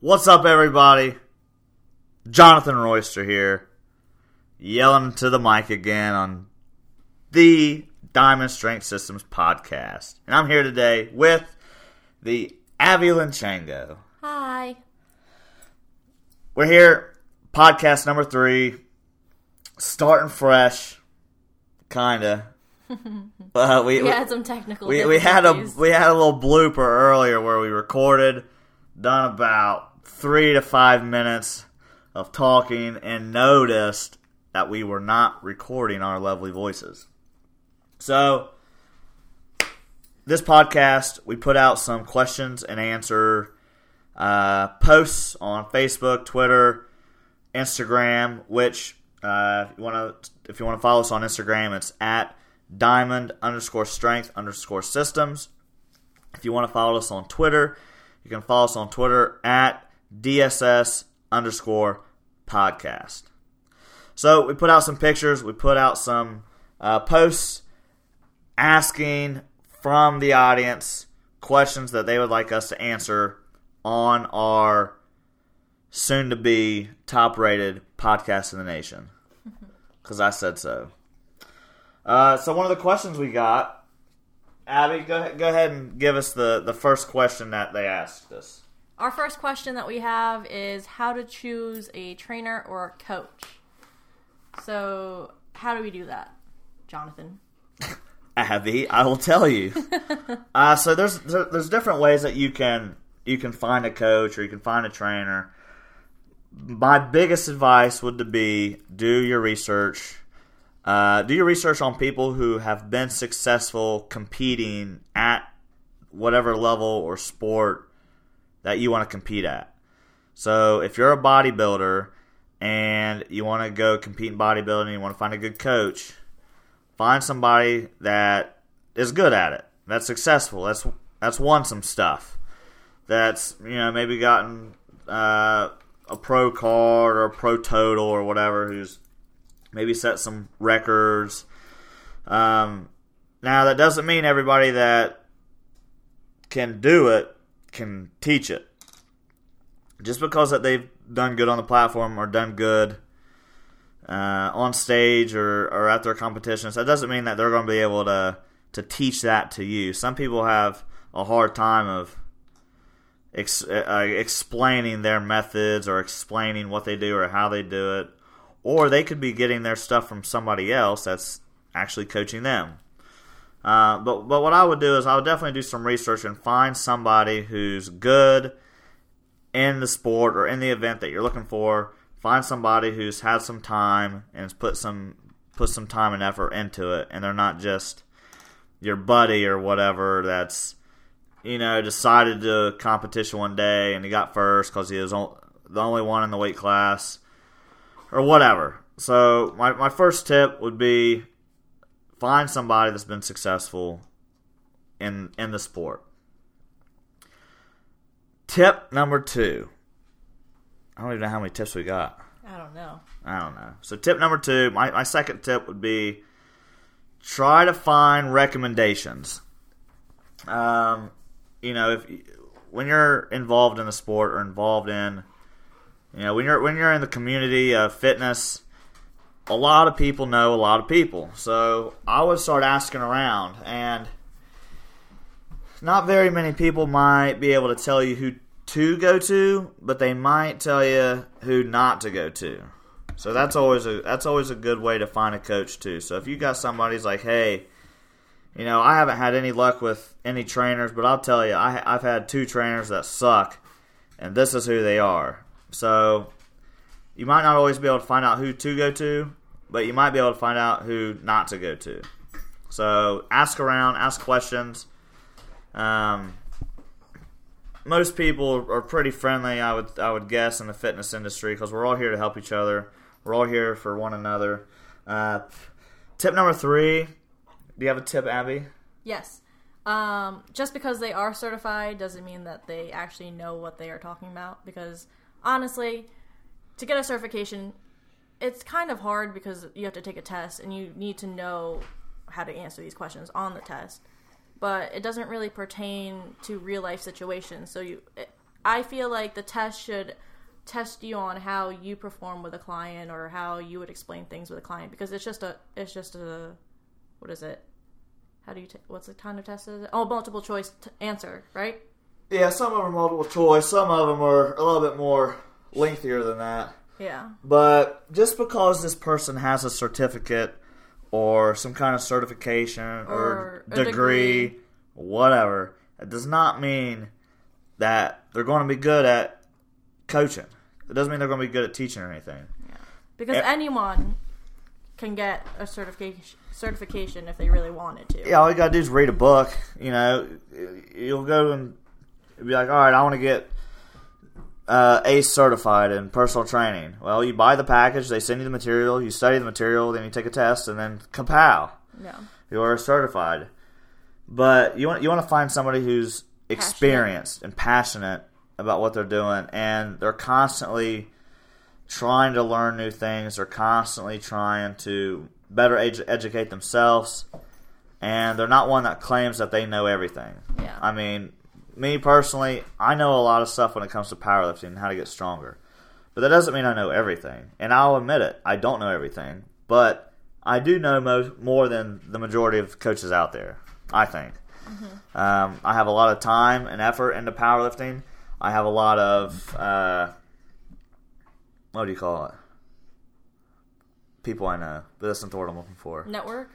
What's up, everybody? Jonathan Royster here, yelling to the mic again on the Diamond Strength Systems podcast. And I'm here today with the Abby Linchengo. Hi. We're here, podcast number three, starting fresh, kinda. Uh, we, We had some technical we, we had a we had a little blooper earlier where we recorded, done about three to five minutes of talking, and noticed that we were not recording our lovely voices. So, this podcast, we put out some questions and answer uh, posts on Facebook, Twitter, Instagram. Which, uh, if you want to, if you want to follow us on Instagram, it's at diamond underscore strength underscore systems. If you want to follow us on Twitter, you can follow us on Twitter at DSS underscore podcast. So we put out some pictures, we put out some uh, posts asking from the audience questions that they would like us to answer on our soon to be top rated podcast in the nation. Because I said so. Uh, so one of the questions we got, Abby, go ahead, go ahead and give us the, the first question that they asked us. Our first question that we have is how to choose a trainer or a coach. So, how do we do that, Jonathan? Abby, I will tell you. uh, so there's there's different ways that you can you can find a coach or you can find a trainer. My biggest advice would be do your research. Uh, do your research on people who have been successful competing at whatever level or sport that you want to compete at. So if you're a bodybuilder and you want to go compete in bodybuilding, and you want to find a good coach, find somebody that is good at it, that's successful, that's that's won some stuff, that's you know maybe gotten uh, a pro card or a pro total or whatever, who's maybe set some records. Um, now that doesn't mean everybody that can do it can teach it. Just because that they've done good on the platform or done good uh, on stage or, or at their competitions, that doesn't mean that they're going to be able to to teach that to you. Some people have a hard time of ex- uh, explaining their methods or explaining what they do or how they do it, or they could be getting their stuff from somebody else that's actually coaching them. Uh, but but what I would do is I would definitely do some research and find somebody who's good in the sport or in the event that you're looking for. Find somebody who's had some time and has put some put some time and effort into it, and they're not just your buddy or whatever that's you know decided to competition one day and he got first because he was the only one in the weight class or whatever. So my my first tip would be find somebody that's been successful in in the sport. Tip number two. I don't even know how many tips we got. I don't know. I don't know. So tip number two, my, my second tip would be try to find recommendations. Um, you know, if when you're involved in the sport or involved in, you know, when you're when you're in the community of fitness, a lot of people know a lot of people. So I would start asking around, and not very many people might be able to tell you who to go to, but they might tell you who not to go to. So that's always a that's always a good way to find a coach too. So if you got somebody's like, hey, you know, I haven't had any luck with any trainers, but I'll tell you, I, I've had two trainers that suck, and this is who they are. So you might not always be able to find out who to go to, but you might be able to find out who not to go to. So ask around, ask questions. Um, most people are pretty friendly, I would I would guess, in the fitness industry because we're all here to help each other. We're all here for one another. Uh, tip number three. Do you have a tip, Abby? Yes. Um, just because they are certified doesn't mean that they actually know what they are talking about. Because honestly, to get a certification, it's kind of hard because you have to take a test and you need to know how to answer these questions on the test. But it doesn't really pertain to real life situations. So you, it, I feel like the test should test you on how you perform with a client or how you would explain things with a client because it's just a it's just a what is it? How do you t- what's the kind of test is it? Oh, multiple choice t- answer, right? Yeah, some of them are multiple choice. Some of them are a little bit more lengthier than that. Yeah. But just because this person has a certificate or some kind of certification or, Or degree, degree. whatever, it does not mean that they're going to be good at coaching. It doesn't mean they're going to be good at teaching or anything. Yeah. Because Yeah. anyone can get a certification certification if they really wanted to. Yeah, all you gotta do is read a book. You know, you'll go and be like, all right, I want to get uh, ACE certified in personal training. Well, you buy the package, they send you the material, you study the material, then you take a test, and then kapow, No. you are certified. But you want you want to find somebody who's experienced and passionate about what they're doing, and they're constantly trying to learn new things. They're constantly trying to better edu- educate themselves, and they're not one that claims that they know everything. Yeah. I mean, me personally, I know a lot of stuff when it comes to powerlifting and how to get stronger. But that doesn't mean I know everything. And I'll admit it, I don't know everything. But I do know mo- more than the majority of coaches out there, I think. Um, I have a lot of time and effort into powerlifting. I have a lot of, uh, what do you call it? People I know. But that's not the word I'm looking for. Network?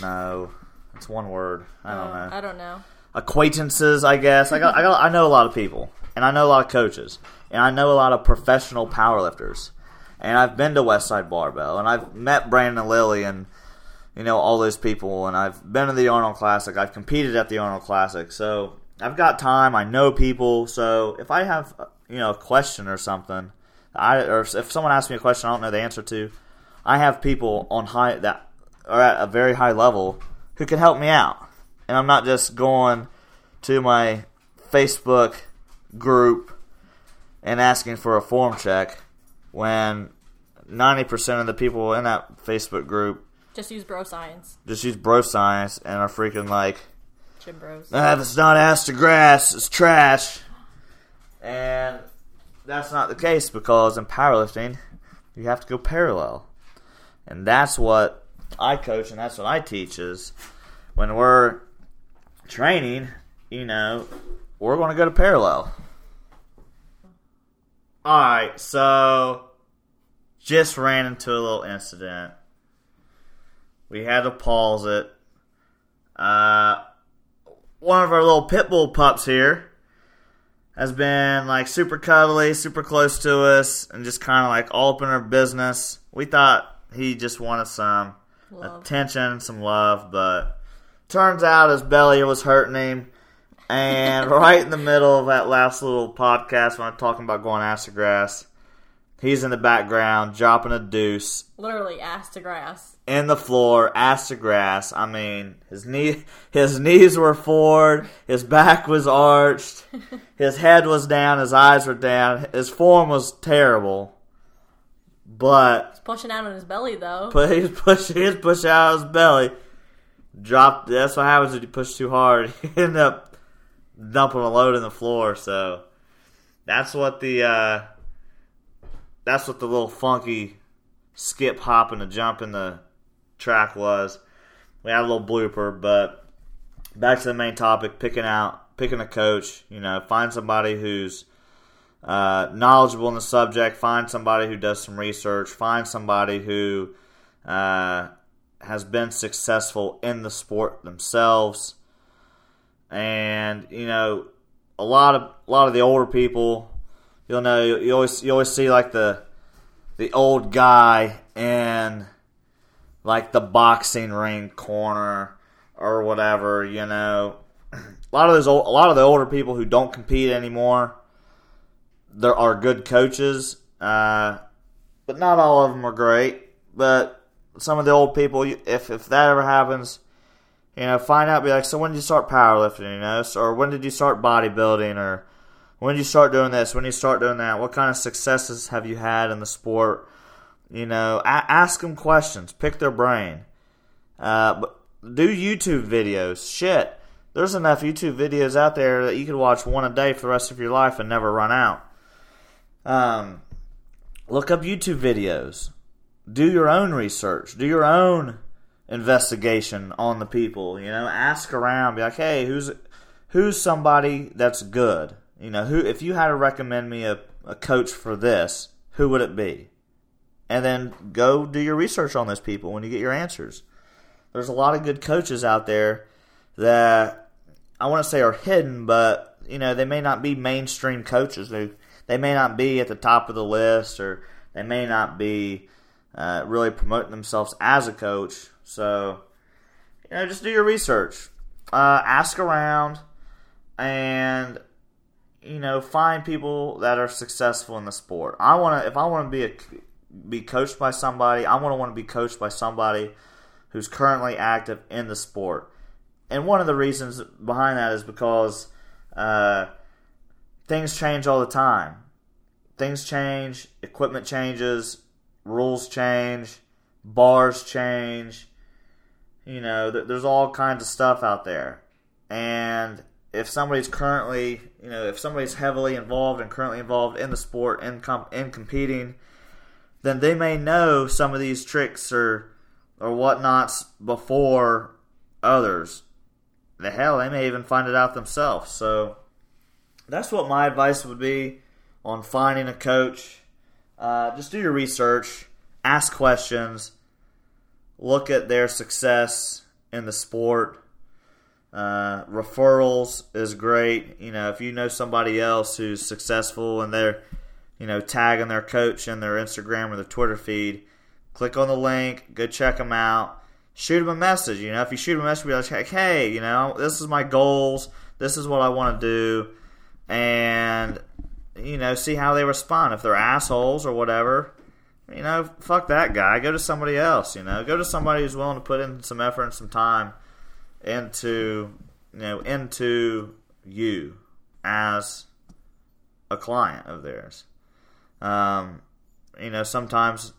No. It's one word. I don't Uh, know I don't know. Acquaintances, I guess. I got, I got, I know a lot of people, and I know a lot of coaches, and I know a lot of professional powerlifters, and I've been to Westside Barbell, and I've met Brandon Lilly, and you know all those people, and I've been to the Arnold Classic. I've competed at the Arnold Classic, so I've got time. I know people, so if I have you know a question or something, I or if someone asks me a question I don't know the answer to, I have people on high that are at a very high level who can help me out and I'm not just going to my Facebook group and asking for a form check when 90% of the people in that Facebook group Just use bro science. just use bro science and are freaking like, Gym bros. ah, if it's not ass to grass, it's trash. And that's not the case because in powerlifting, you have to go parallel. And that's what I coach and that's what I teach is when we're training, you know, we're going to go to parallel. All right, so just ran into a little incident. We had to pause it. Uh, one of our little pit bull pups here has been like super cuddly, super close to us, and just kind of like all up in our business. We thought he just wanted some Love. attention, some love, but turns out his belly was hurting him. And right in the middle of that last little podcast when I'm talking about going ass to grass, he's in the background dropping a deuce Literally ass to grass. in the floor, ass to grass. I mean, his knee, his knees were forward, his back was arched, his head was down, his eyes were down, his form was terrible. But He's pushing out on his belly though. but he's pushing, he's pushing out his belly. Dropped. That's what happens when you push too hard. You end up dumping a load in the floor. So that's what the uh, that's what the little funky skip, hop, and a jump in the track was. We had a little blooper, but back to the main topic: picking out, picking a coach. You know, find somebody who's uh, knowledgeable in the subject. Find somebody who does some research. Find somebody who uh, has been successful in the sport themselves. And you know, a lot of a lot of the older people, you'll know, you always you always see like the the old guy in like the boxing ring corner or whatever. You know, a lot of those old, a lot of the older people who don't compete anymore there are good coaches, uh, but not all of them are great. But some of the old people, if if that ever happens, you know, find out. Be like, so when did you start powerlifting? You know, so, or when did you start bodybuilding? Or when did you start doing this? When did you start doing that? What kind of successes have you had in the sport? You know, ask them questions, pick their brain. Uh, but do YouTube videos. Shit, there's enough YouTube videos out there that you could watch one a day for the rest of your life and never run out. Um, look up YouTube videos. Do your own research. Do your own investigation on the people. You know, ask around. Be like, hey, who's who's somebody that's good? You know, who if you had to recommend me a, a coach for this, who would it be? And then go do your research on those people when you get your answers. There's a lot of good coaches out there that I want to say are hidden, but you know they may not be mainstream coaches. They they may not be at the top of the list, or they may not be uh, really promoting themselves as a coach. So you know, just do your research, uh, ask around, and you know find people that are successful in the sport. I want to if I want to be a be coached by somebody, I want to want to be coached by somebody who's currently active in the sport and one of the reasons behind that is because uh, things change all the time. Things change, equipment changes, rules change, bars change. You know, th- there's all kinds of stuff out there. And if somebody's currently, you know, if somebody's heavily involved and currently involved in the sport and com- in competing, then they may know some of these tricks or or whatnots before others the hell, they may even find it out themselves. So that's what my advice would be on finding a coach. Uh, just do your research, ask questions, look at their success in the sport. Uh, referrals is great. You know, if you know somebody else who's successful and they're, you know, tagging their coach in their Instagram or their Twitter feed, click on the link, go check them out shoot them a message. You know, if you shoot them a message, be like, hey, you know, this is my goals. This is what I want to do, and you know, see how they respond. If they're assholes or whatever, you know, fuck that guy. Go to somebody else. You know, go to somebody who's willing to put in some effort and some time into you know into you as a client of theirs. Um, you know, sometimes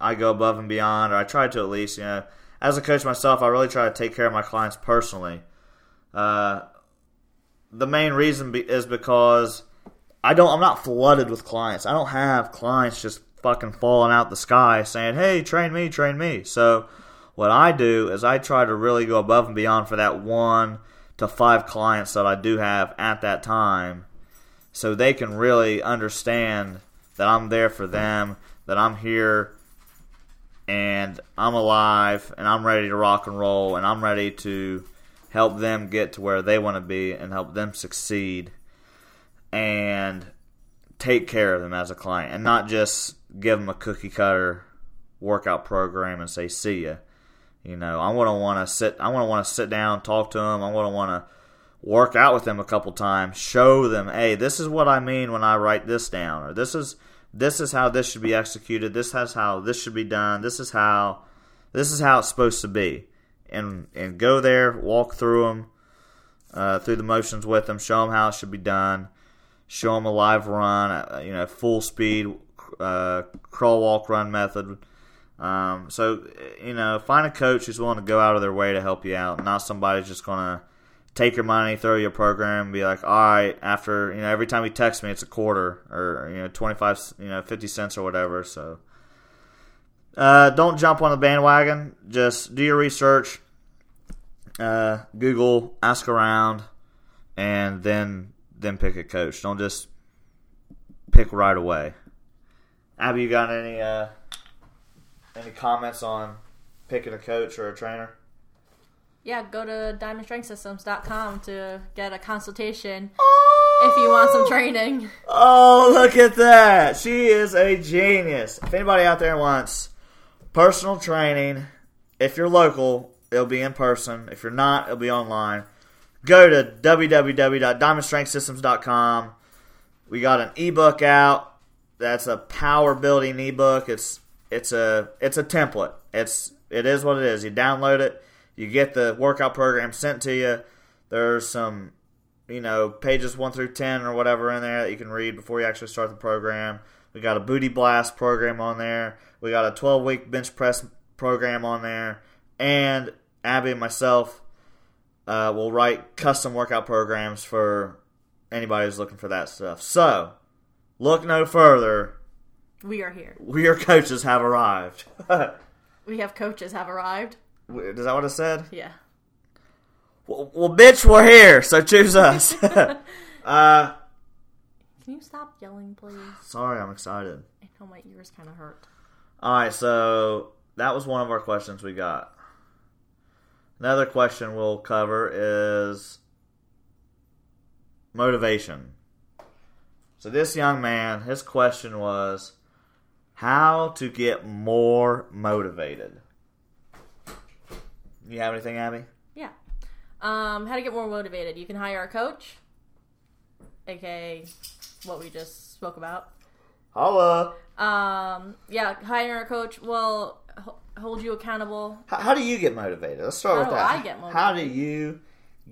I go above and beyond, or I try to at least. You know, as a coach myself, I really try to take care of my clients personally. Uh, the main reason be- is because I don't. I'm not flooded with clients. I don't have clients just fucking falling out the sky saying, "Hey, train me, train me." So what I do is I try to really go above and beyond for that one to five clients that I do have at that time, so they can really understand that I'm there for them, that I'm here and I'm alive and I'm ready to rock and roll and I'm ready to help them get to where they want to be and help them succeed and take care of them as a client and not just give them a cookie cutter workout program and say see ya. You know, I want to want to sit. I want to want to sit down, talk to them. I want to want to work out with them a couple times, show them, hey, this is what I mean when I write this down, or this is this is how this should be executed. This has how this should be done. This is how this is how it's supposed to be. And and go there, walk through them, uh, through the motions with them, show them how it should be done, show them a live run, uh, you know, full speed uh, crawl, walk, run method. Um, so you know, find a coach who's willing to go out of their way to help you out, not somebody just gonna take your money, throw your program, and be like, all right, after you know, every time you text me, it's a quarter or you know, twenty five, you know, fifty cents or whatever. So, uh, don't jump on the bandwagon. Just do your research, uh, Google, ask around, and then then pick a coach. Don't just pick right away. Abby, you got any uh, any comments on picking a coach or a trainer? yeah, go to diamondstrengthsystems.com to get a consultation oh! if you want some training. Oh, look at that. She is a genius. If anybody out there wants personal training, if you're local, it'll be in person. If you're not, it'll be online. Go to www.diamondstrengthsystems.com. We got an ebook out. That's a power building ebook. It's it's a it's a template. It's it is what it is. You download it you get the workout program sent to you. There's some, you know, pages one through ten or whatever in there that you can read before you actually start the program. We got a booty blast program on there. We got a 12 week bench press program on there, and Abby and myself uh, will write custom workout programs for anybody who's looking for that stuff. So, look no further. We are here. We, are coaches, have arrived. We have coaches have arrived. Is that what I said? Yeah. Well, well bitch, we're here, so choose us. uh, Can you stop yelling, please? sorry, I'm excited. I know my ears kind of hurt. All right, so that was one of our questions we got. Another question we'll cover is motivation. So this young man, his question was how to get more motivated. You have anything, Abby? Yeah. Um, how to get more motivated? You can hire a coach, aka what we just spoke about. Holla. Um, yeah, hire a coach will h- hold you accountable. How, how do you get motivated? Let's start How with do that. I get motivated? How do you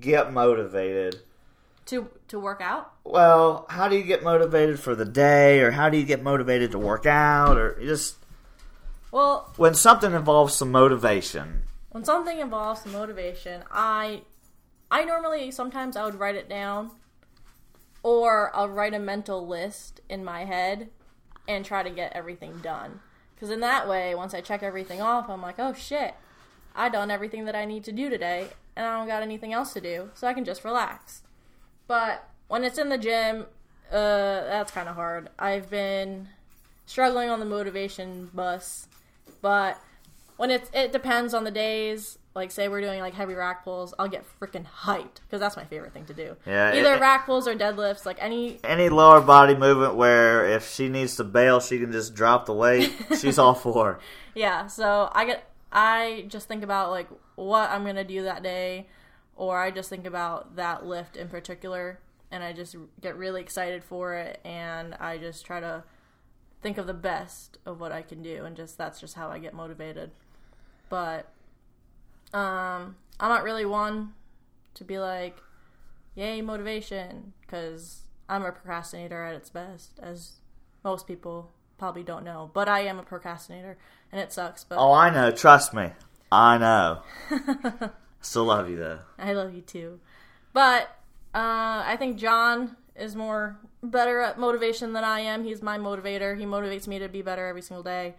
get motivated? to to work out. Well, how do you get motivated for the day, or how do you get motivated to work out, or just Well, when something involves some motivation? when something involves some motivation, I I normally sometimes I would write it down or I'll write a mental list in my head and try to get everything done. Cuz in that way, once I check everything off, I'm like, "Oh shit. I done everything that I need to do today and I don't got anything else to do, so I can just relax." But when it's in the gym, uh that's kind of hard. I've been struggling on the motivation bus, but when it's it depends on the days. Like say we're doing like heavy rack pulls, I'll get freaking hyped because that's my favorite thing to do. Yeah, Either it- rack pulls or deadlifts, like any. Any lower body movement where if she needs to bail, she can just drop the weight. she's all for. Yeah, so I get I just think about like what I'm gonna do that day, or I just think about that lift in particular, and I just get really excited for it, and I just try to think of the best of what I can do, and just that's just how I get motivated. But um, I'm not really one to be like, "Yay, motivation," because I'm a procrastinator at its best, as most people probably don't know. But I am a procrastinator, and it sucks. But Oh, I know. Trust me, I know. Still love you though. I love you too. But uh, I think John is more better at motivation than I am. He's my motivator. He motivates me to be better every single day.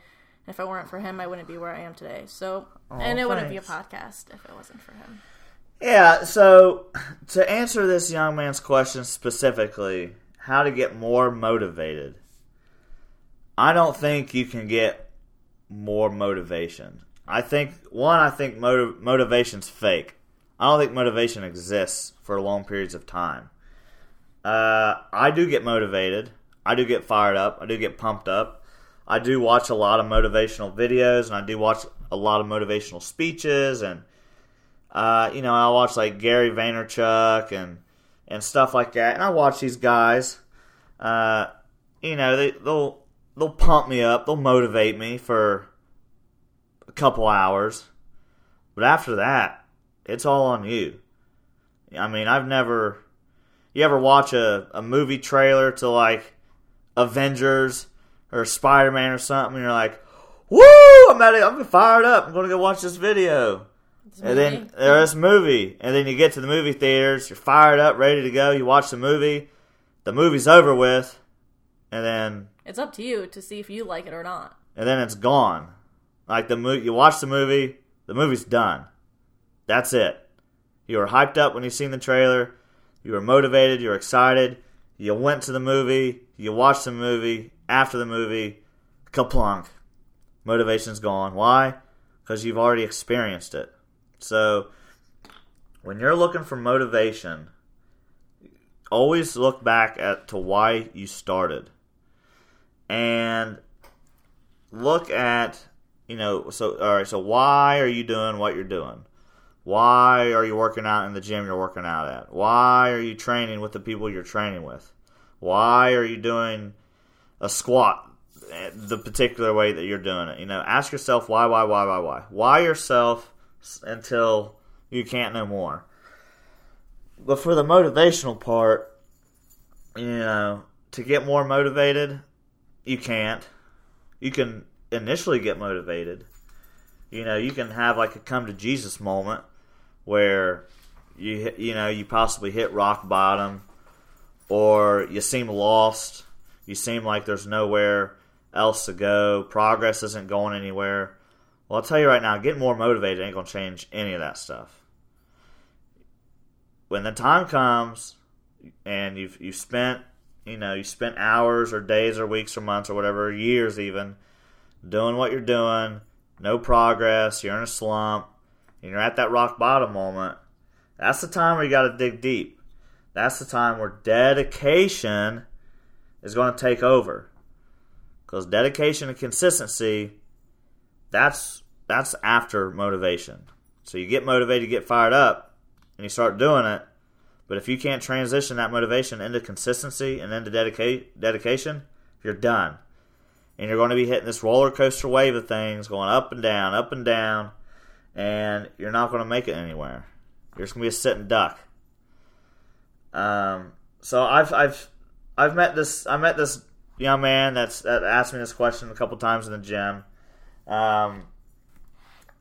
If it weren't for him, I wouldn't be where I am today. So, and it wouldn't be a podcast if it wasn't for him. Yeah, so to answer this young man's question specifically, how to get more motivated, I don't think you can get more motivation. I think, one, I think motiv- motivation's fake. I don't think motivation exists for long periods of time. Uh, I do get motivated. I do get fired up. I do get pumped up. I do watch a lot of motivational videos and I do watch a lot of motivational speeches and uh, you know, I watch like Gary Vaynerchuk and and stuff like that, and I watch these guys. Uh, you know, they they'll they'll pump me up, they'll motivate me for a couple hours, but after that, it's all on you. I mean, I've never. You ever watch a, a movie trailer to like Avengers or Spider Man or something, and you're like, "Woo! I'm at it. I'm fired up. I'm going to go watch this video." It's And then there's a movie, and then you get to the movie theaters, you're fired up, ready to go. You watch the movie, the movie's over with, and then it's up to you to see if you like it or not. and then it's gone. Like the movie, you watch the movie, the movie's done. That's it. You were hyped up when you seen the trailer. You were motivated. You were excited. You went to the movie. You watched the movie. After the movie, kaplunk. Motivation's gone. Why? Because you've already experienced it. So, when you're looking for motivation, always look back at to why you started, and look at you know. So, all right. So, why are you doing what you're doing? Why are you working out in the gym you're working out at? Why are you training with the people you're training with? Why are you doing a squat the particular way that you're doing it? You know, ask yourself why, why, why, why, why. Why yourself until you can't no more. But for the motivational part, you know, to get more motivated, you can't. You can initially get motivated. You know, you can have like a come to Jesus moment where you you know you possibly hit rock bottom, or you seem lost. You seem like there's nowhere else to go. Progress isn't going anywhere. Well, I'll tell you right now, getting more motivated ain't gonna change any of that stuff. When the time comes, and you've you've spent you know you spent hours or days or weeks or months or whatever years even doing what you're doing, no progress, you're in a slump, and you're at that rock bottom moment. That's the time where you got to dig deep. That's the time where dedication is going to take over. Because dedication and consistency, that's that's after motivation. So you get motivated, you get fired up, and you start doing it. But if you can't transition that motivation into consistency and into dedica- dedication, you're done. And you're going to be hitting this roller coaster wave of things, going up and down, up and down, and you're not going to make it anywhere. You're just going to be a sitting duck. Um, so I've I've I've met this I met this young man that's that asked me this question a couple times in the gym. Um,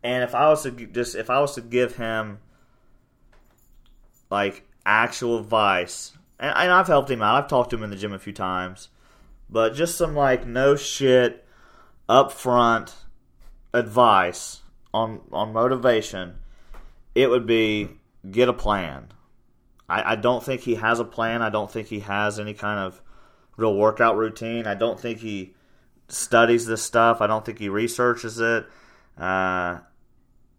and if I was to just if I was to give him like actual advice, and, and I've helped him out. I've talked to him in the gym a few times, but just some like no shit, upfront advice on on motivation. It would be get a plan. I, I don't think he has a plan. I don't think he has any kind of real workout routine. I don't think he studies this stuff. I don't think he researches it. Uh,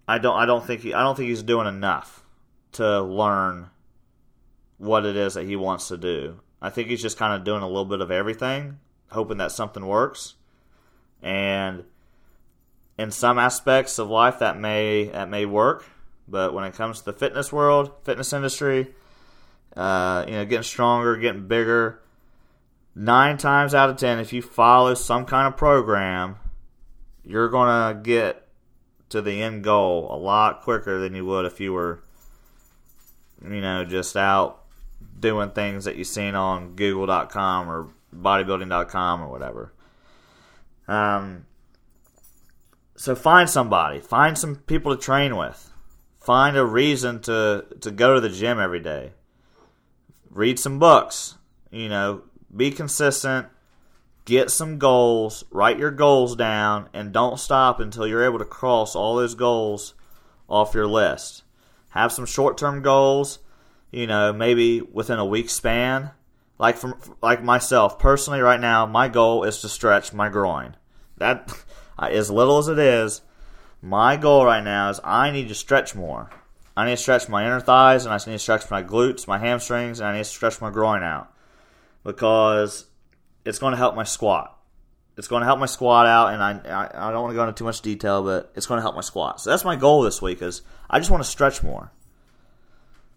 I don't. I don't think he. I don't think he's doing enough to learn what it is that he wants to do. I think he's just kind of doing a little bit of everything, hoping that something works. And in some aspects of life, that may that may work. But when it comes to the fitness world, fitness industry, uh, you know, getting stronger, getting bigger, nine times out of ten, if you follow some kind of program, you're gonna get to the end goal a lot quicker than you would if you were, you know, just out doing things that you've seen on Google.com or bodybuilding.com or whatever. Um, so find somebody, find some people to train with, find a reason to to go to the gym every day. Read some books, you know, be consistent, get some goals, write your goals down, and don't stop until you're able to cross all those goals off your list. Have some short term goals, you know, maybe within a week span. Like from like myself personally, right now, my goal is to stretch my groin. That as little as it is, my goal right now is I need to stretch more. I need to stretch my inner thighs, and I need to stretch my glutes, my hamstrings, and I need to stretch my groin out because it's going to help my squat. It's going to help my squat out, and I, I, don't want to go into too much detail, but it's going to help my squat. So that's my goal this week is I just want to stretch more.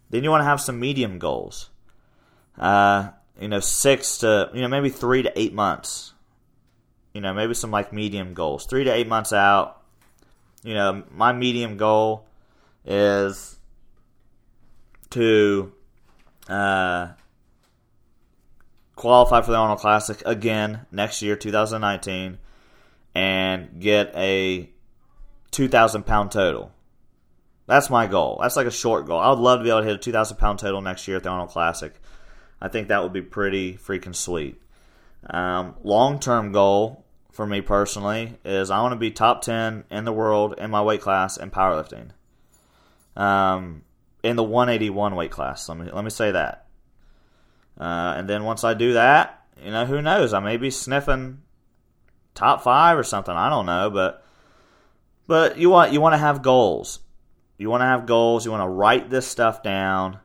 Then you want to have some medium goals. Uh, you know, six to, you know, maybe three to eight months. You know, maybe some like medium goals. Three to eight months out. You know, my medium goal is to uh, qualify for the Arnold Classic again next year, 2019, and get a 2,000 pound total. That's my goal. That's like a short goal. I would love to be able to hit a 2,000 pound total next year at the Arnold Classic. I think that would be pretty freaking sweet. Um, Long term goal for me personally is I want to be top 10 in the world in my weight class in powerlifting. Um, in the 181 weight class. Let me let me say that. Uh, and then once I do that, you know, who knows? I may be sniffing top five or something. I don't know, but but you want you want to have goals. You want to have goals. You want to write this stuff down,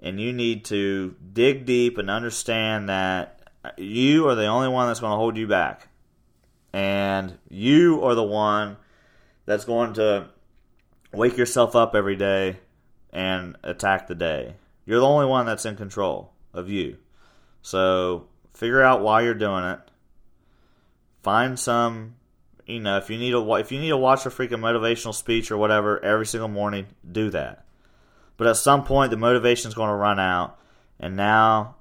and you need to dig deep and understand that you are the only one that's going to hold you back, and you are the one that's going to wake yourself up every day and attack the day. You're the only one that's in control of you. So figure out why you're doing it. Find some, you know, if you need to if you need to watch a freaking motivational speech or whatever every single morning, do that. But at some point, the motivation is going to run out, and now,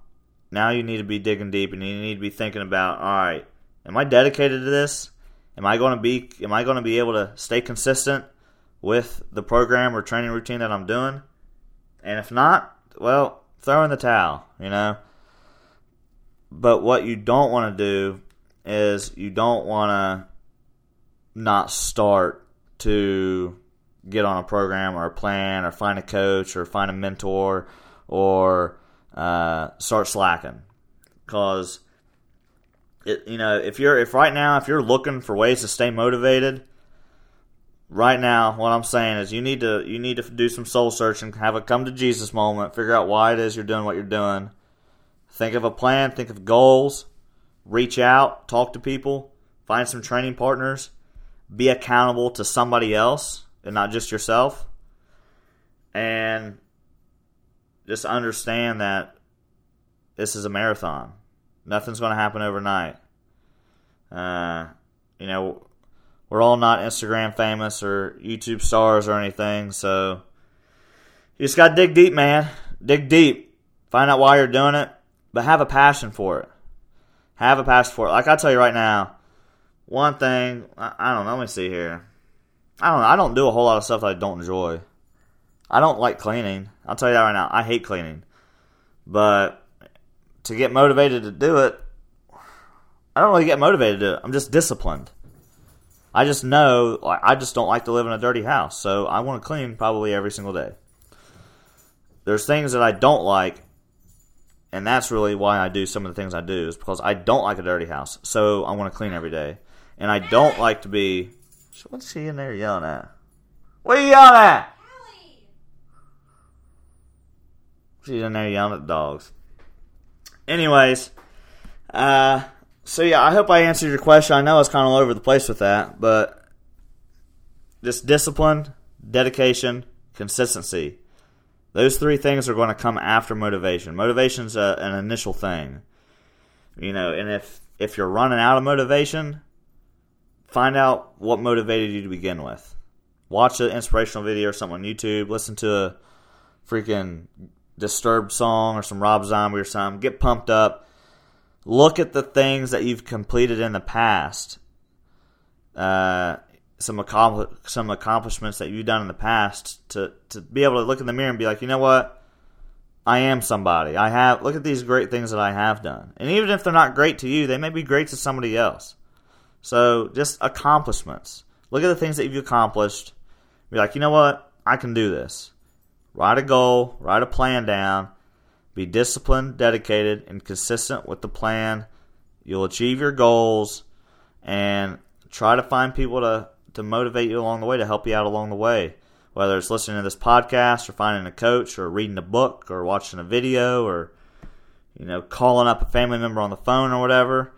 now you need to be digging deep, and you need to be thinking about, all right, am I dedicated to this? Am I going to be am I going to be able to stay consistent with the program or training routine that I'm doing? And if not, well, throw in the towel, you know. But what you don't want to do is you don't want to not start to get on a program or a plan or find a coach or find a mentor or uh, start slacking because it, you know if you're if right now if you're looking for ways to stay motivated right now what i'm saying is you need to you need to do some soul searching have a come to jesus moment figure out why it is you're doing what you're doing. Think of a plan think of goals reach out talk to people find some training partners be accountable to somebody else and not just yourself. And just understand that this is a marathon. Nothing's going to happen overnight. Uh, you know we're all not Instagram famous or YouTube stars or anything, so you just got to dig deep, man. Dig deep. Find out why you're doing it, but have a passion for it. Have a passion for it. Like I tell you right now, one thing I, I don't know. Let me see here. I don't know. I don't do a whole lot of stuff that I don't enjoy. I don't like cleaning. I'll tell you that right now. I hate cleaning. But to get motivated to do it, I don't really get motivated to do it. I'm just disciplined. I just know I just don't like to live in a dirty house, so I want to clean probably every single day. There's things that I don't like, and that's really why I do some of the things I do is because I don't like a dirty house, so I want to clean every day, and I don't like to be. What's she in there yelling at? What are you yelling at? She's in there yelling at the dogs. Anyways, uh, so yeah, I hope I answered your question. I know I was kind of all over the place with that, but just discipline, dedication, consistency. Those three things are going to come after motivation. Motivation's a, an initial thing, you know. And if if you're running out of motivation, find out what motivated you to begin with. Watch an inspirational video or something on YouTube. Listen to a freaking Disturbed song or some Rob Zombie or something. Get pumped up look at the things that you've completed in the past. Uh, some accompli- some accomplishments that you've done in the past to to be able to look in the mirror and be like, you know what, I am somebody. I have look at these great things that I have done, and even if they're not great to you, they may be great to somebody else. So just accomplishments. Look at the things that you've accomplished. Be like, you know what, I can do this. Write a goal, write a plan down, be disciplined, dedicated, and consistent with the plan. You'll achieve your goals and try to find people to, to motivate you along the way, to help you out along the way. Whether it's listening to this podcast or finding a coach or reading a book or watching a video or, you know, calling up a family member on the phone or whatever.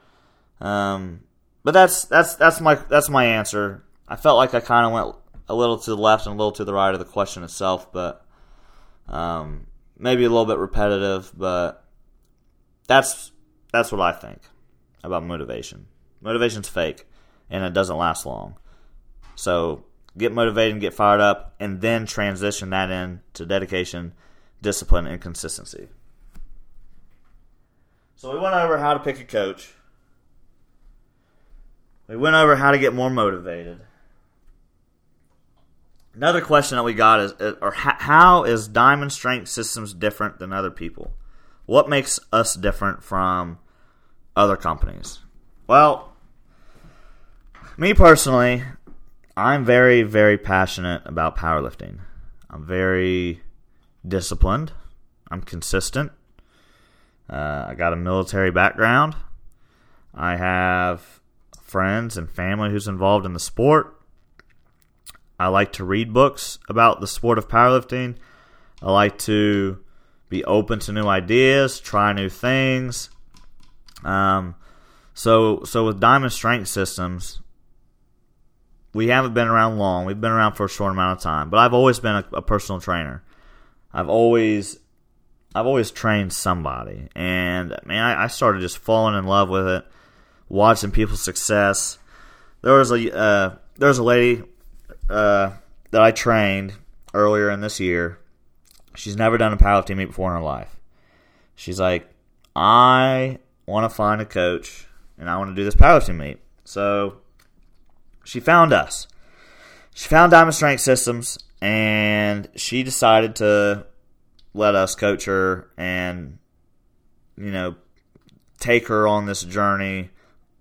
Um, but that's that's that's my that's my answer. I felt like I kind of went a little to the left and a little to the right of the question itself, but um, maybe a little bit repetitive, but that's that's what I think about motivation. Motivation's fake, and it doesn't last long. So get motivated and get fired up, and then transition that into dedication, discipline, and consistency. So we went over how to pick a coach. We went over how to get more motivated. Another question that we got is, or how is Diamond Strength Systems different than other people? What makes us different from other companies? Well, me personally, I'm very, very passionate about powerlifting. I'm very disciplined. I'm consistent. Uh, I got a military background. I have friends and family who's involved in the sport. I like to read books about the sport of powerlifting. I like to be open to new ideas, try new things. Um, so, so with Diamond Strength Systems, we haven't been around long. We've been around for a short amount of time, but I've always been a, a personal trainer. I've always, I've always trained somebody, and man, I, I started just falling in love with it, watching people's success. There was a uh, there was a lady uh, that I trained earlier in this year. She's never done a powerlifting meet before in her life. She's like, I want to find a coach and I want to do this powerlifting meet. So she found us. She found Diamond Strength Systems and she decided to let us coach her and you know take her on this journey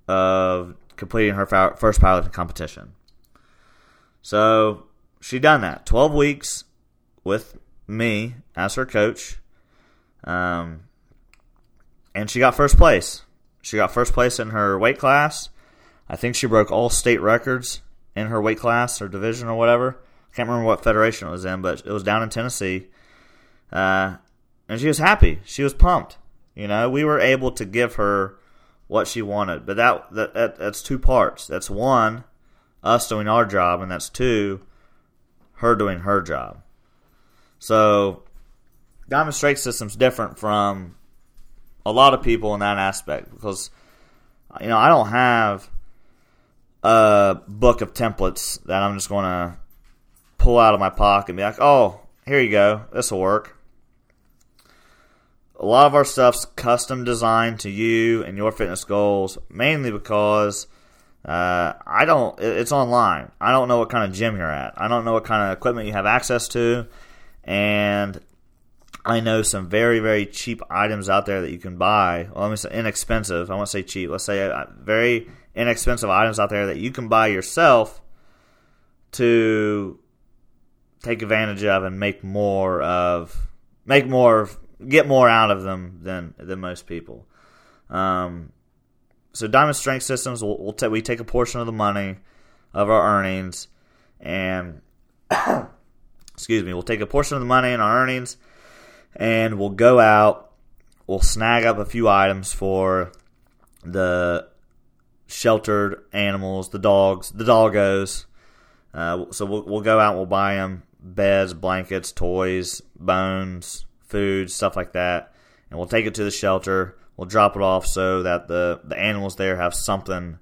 of completing her first powerlifting competition. So she done that. Twelve weeks with me as her coach, um, and she got first place. She got first place in her weight class. I think she broke all state records in her weight class or division or whatever. I can't remember what federation it was in, but it was down in Tennessee. Uh, and she was happy. She was pumped. You know, we were able to give her what she wanted. But that, that, that that's two parts. That's one, us doing our job, and that's two, her doing her job. So, Diamond Strength System's different from a lot of people in that aspect because, you know, I don't have a book of templates that I'm just going to pull out of my pocket and be like, oh, here you go, this will work. A lot of our stuff's custom designed to you and your fitness goals, mainly because uh, I don't. It's online. I don't know what kind of gym you're at. I don't know what kind of equipment you have access to, and I know some very very cheap items out there that you can buy. Well, let me say inexpensive. I won't say cheap. Let's say uh, very inexpensive items out there that you can buy yourself to take advantage of and make more of make more get more out of them than than most people. Um, so Diamond Strength Systems will we'll we take a portion of the money of our earnings and excuse me, we'll take a portion of the money in our earnings and we'll go out, we'll snag up a few items for the sheltered animals, the dogs, the doggos. Uh, so we'll, we'll go out we'll buy them beds, blankets, toys, bones, food, stuff like that, and we'll take it to the shelter. We'll drop it off so that the the animals there have something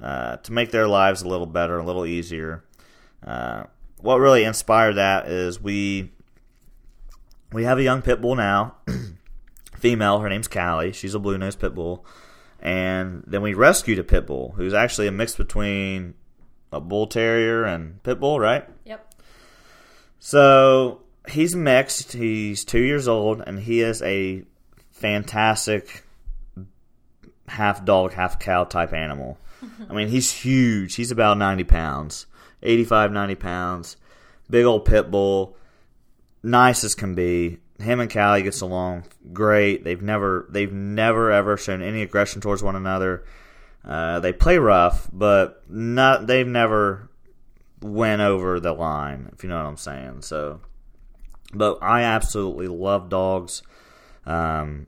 uh, to make their lives a little better, a little easier. Uh, what really inspired that is we we have a young pit bull now, female. Her name's Callie. She's a blue nose pit bull and then we rescued a pit bull who's actually a mix between a bull terrier and pit bull, right? Yep. So he's mixed. He's two years old, and he is a fantastic half dog, half cow type animal. I mean, he's huge. He's about 90 pounds, 85, 90 pounds. Big old pit bull. Nice as can be him and Callie gets along great. They've never they've never ever shown any aggression towards one another. Uh, they play rough, but not they've never went over the line. If you know what I'm saying. So, but I absolutely love dogs. Um,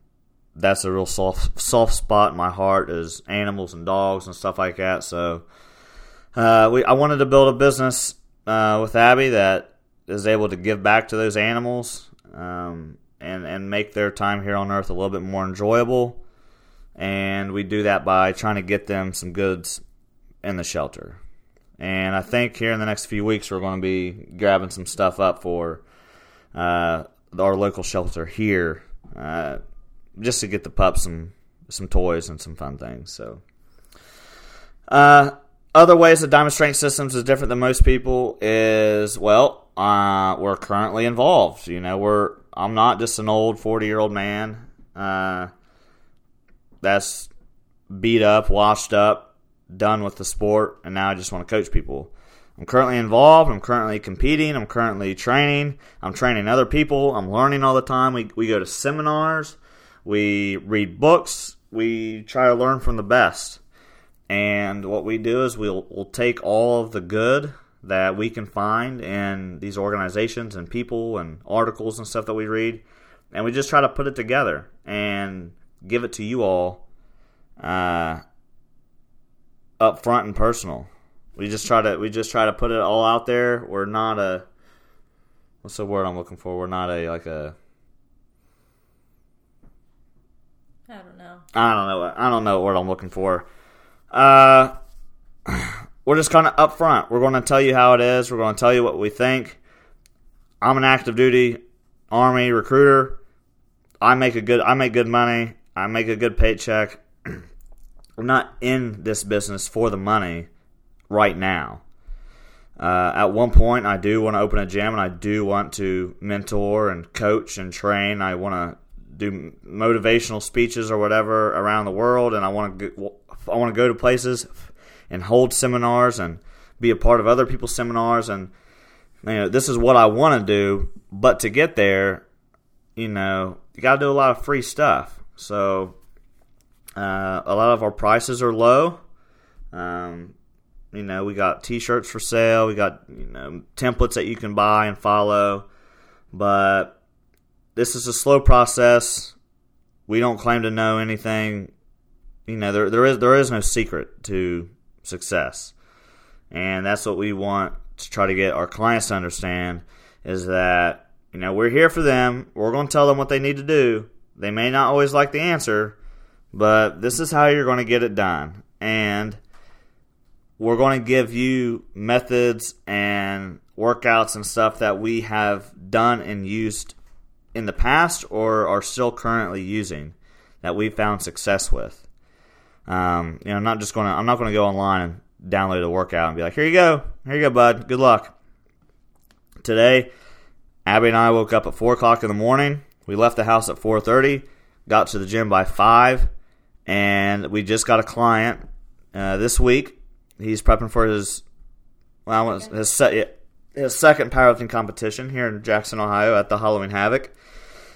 that's a real soft soft spot in my heart is animals and dogs and stuff like that. So, uh, we I wanted to build a business uh, with Abby that is able to give back to those animals um, and and make their time here on Earth a little bit more enjoyable. And we do that by trying to get them some goods in the shelter. And I think here in the next few weeks we're going to be grabbing some stuff up for uh, our local shelter here, uh, just to get the pups some some toys and some fun things. So. Uh, other ways that Diamond Strength Systems is different than most people is well, uh, we're currently involved. You know, we're I'm not just an old 40 year old man uh, that's beat up, washed up, done with the sport, and now I just want to coach people. I'm currently involved. I'm currently competing. I'm currently training. I'm training other people. I'm learning all the time. We, we go to seminars. We read books. We try to learn from the best. And what we do is we'll, we'll take all of the good that we can find in these organizations and people and articles and stuff that we read, and we just try to put it together and give it to you all uh, up front and personal. We just try to we just try to put it all out there. We're not a what's the word I'm looking for? We're not a like a I don't know. I don't know. I don't know what I'm looking for. Uh we're just kind of upfront. We're going to tell you how it is. We're going to tell you what we think. I'm an active duty army recruiter. I make a good I make good money. I make a good paycheck. I'm not in this business for the money right now. Uh, at one point, I do want to open a gym, and I do want to mentor and coach and train. I want to do motivational speeches or whatever around the world, and I want to go, I want to go to places and hold seminars and be a part of other people's seminars. And you know, this is what I want to do. But to get there, you know, you got to do a lot of free stuff. So uh, a lot of our prices are low. Um, you know, we got T-shirts for sale. We got you know templates that you can buy and follow. But this is a slow process. We don't claim to know anything. You know, there there is there is no secret to success, and that's what we want to try to get our clients to understand is that you know we're here for them. We're going to tell them what they need to do. They may not always like the answer, but this is how you're going to get it done, and we're going to give you methods and workouts and stuff that we have done and used in the past or are still currently using that we found success with. Um, you know, I'm not just going to, I'm not going to go online and download a workout and be like, here you go, here you go, bud, good luck. Today, Abby and I woke up at four o'clock in the morning. We left the house at 4:30, got to the gym by five, and we just got a client uh, this week He's prepping for his well, his set, his second powerlifting competition here in Jackson, Ohio, at the Halloween Havoc.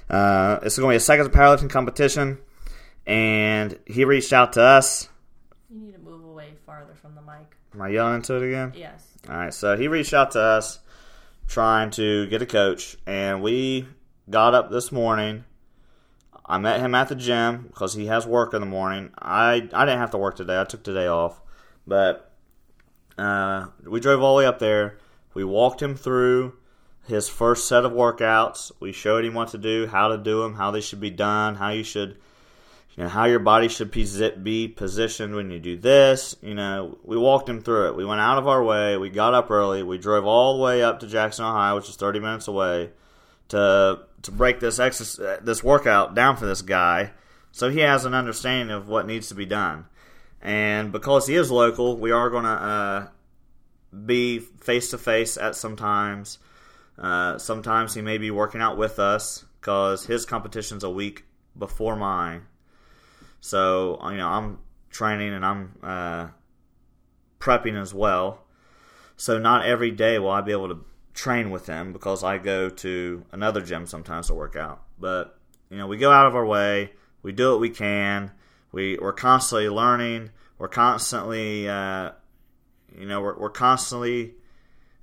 Uh, it's going to be a second powerlifting competition, and he reached out to us. You need to move away farther from the mic. Am I yelling into it again? Yes. All right, so he reached out to us trying to get a coach, and we got up this morning. I met him at the gym because he has work in the morning. I I didn't have to work today. I took today off, but uh, we drove all the way up there. We walked him through his first set of workouts. We showed him what to do, how to do them, how they should be done, how you should, you know, how your body should be positioned when you do this. You know, we walked him through it. We went out of our way. We got up early. We drove all the way up to Jackson, Ohio, which is 30 minutes away, to to break this exercise, this workout down for this guy, so he has an understanding of what needs to be done. And because he is local, we are going to uh, be face to face at sometimes. Uh, sometimes he may be working out with us because his competition's a week before mine. So you know I'm training and I'm uh, prepping as well. So not every day will I be able to train with him because I go to another gym sometimes to work out. But you know we go out of our way. We do what we can. We we're constantly learning. We're constantly, uh, you know, we're, we're constantly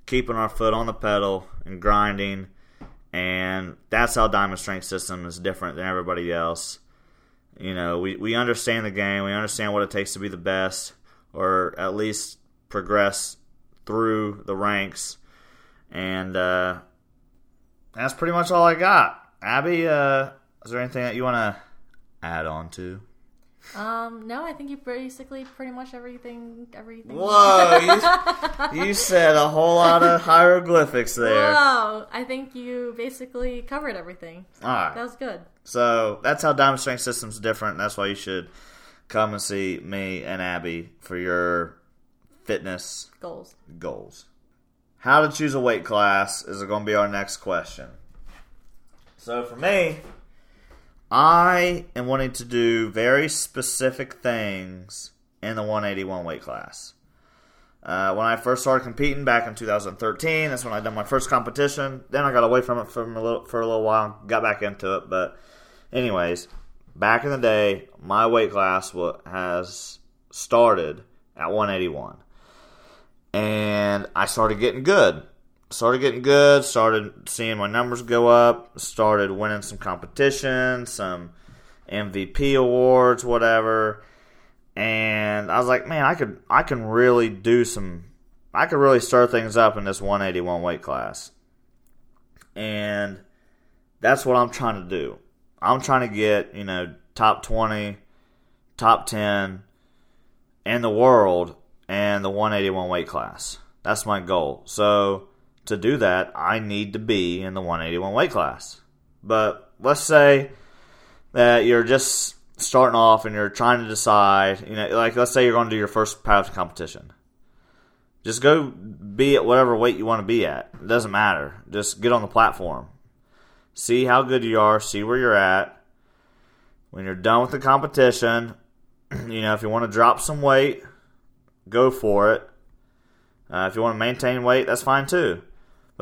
keeping our foot on the pedal and grinding. And that's how Diamond Strength System is different than everybody else. You know, we, we understand the game. We understand what it takes to be the best, or at least progress through the ranks. And uh, that's pretty much all I got. Abby, uh, is there anything that you want to add on to? Um, no, I think you basically pretty much everything. Everything. Whoa, you, you said a whole lot of hieroglyphics there. Whoa, I think you basically covered everything. All right, that was good. So that's how Diamond Strength System's different. That's why you should come and see me and Abby for your fitness goals. Goals. How to choose a weight class is going to be our next question. So for me, I am wanting to do very specific things in the 181 weight class. Uh, when I first started competing back in 2013, that's when I done my first competition. Then I got away from it for a little, for a little while, got back into it. But, anyways, back in the day, my weight class has started at 181, and I started getting good started getting good, started seeing my numbers go up, started winning some competitions, some MVP awards, whatever. And I was like, man, I could I can really do some I could really stir things up in this 181 weight class. And that's what I'm trying to do. I'm trying to get, you know, top 20, top 10 in the world and the 181 weight class. That's my goal. So to do that, I need to be in the 181 weight class. But let's say that you're just starting off and you're trying to decide, you know, like let's say you're going to do your first powerlifting competition. Just go be at whatever weight you want to be at. It doesn't matter. Just get on the platform. See how good you are, see where you're at. When you're done with the competition, you know, if you want to drop some weight, go for it. Uh, if you want to maintain weight, that's fine too.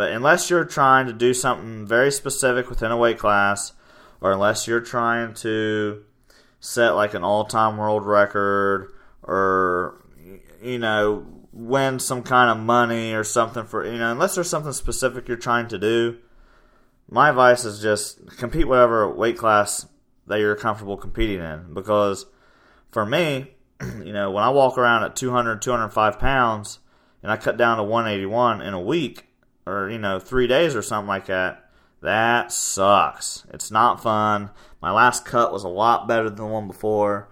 But unless you're trying to do something very specific within a weight class, or unless you're trying to set like an all time world record, or, you know, win some kind of money or something for, you know, unless there's something specific you're trying to do, my advice is just compete whatever weight class that you're comfortable competing in. Because for me, you know, when I walk around at 200, 205 pounds and I cut down to 181 in a week or, you know, three days or something like that, that sucks. It's not fun. My last cut was a lot better than the one before,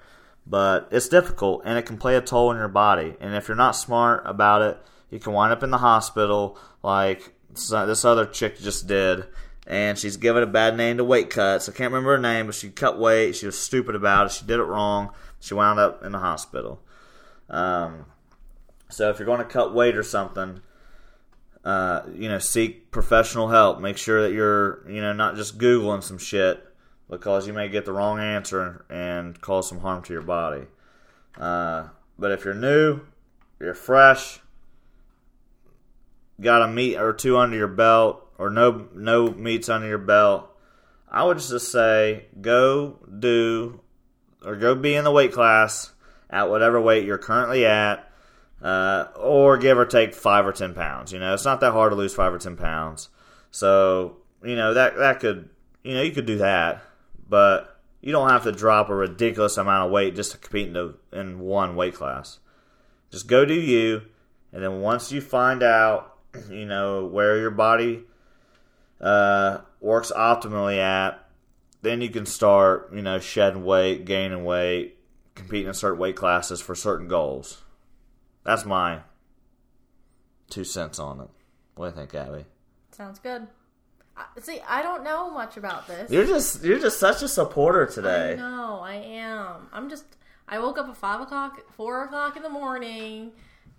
but it's difficult and it can play a toll on your body. And if you're not smart about it, you can wind up in the hospital like this other chick just did. And she's given a bad name to weight cuts. I can't remember her name, but she cut weight. She was stupid about it. She did it wrong. She wound up in the hospital. Um, so if you're going to cut weight or something, uh, you know, seek professional help. Make sure that you're, you know, not just Googling some shit because you may get the wrong answer and cause some harm to your body. Uh, but if you're new, you're fresh, got a meet or two under your belt, or no no meets under your belt, I would just say go do or go be in the weight class at whatever weight you're currently at, uh, or give or take five or ten pounds. You know, it's not that hard to lose five or ten pounds. So you know that that could you know you could do that, but you don't have to drop a ridiculous amount of weight just to compete in, the, in one weight class. Just go do you, and then once you find out, you know where your body uh, works optimally at, then you can start, you know, shedding weight, gaining weight, competing in certain weight classes for certain goals. That's my two cents on it. What do you think, Abby? Sounds good. Uh, see, I don't know much about this. You're just you're just such a supporter today. No, I am. I'm just. I woke up at five o'clock, four o'clock in the morning,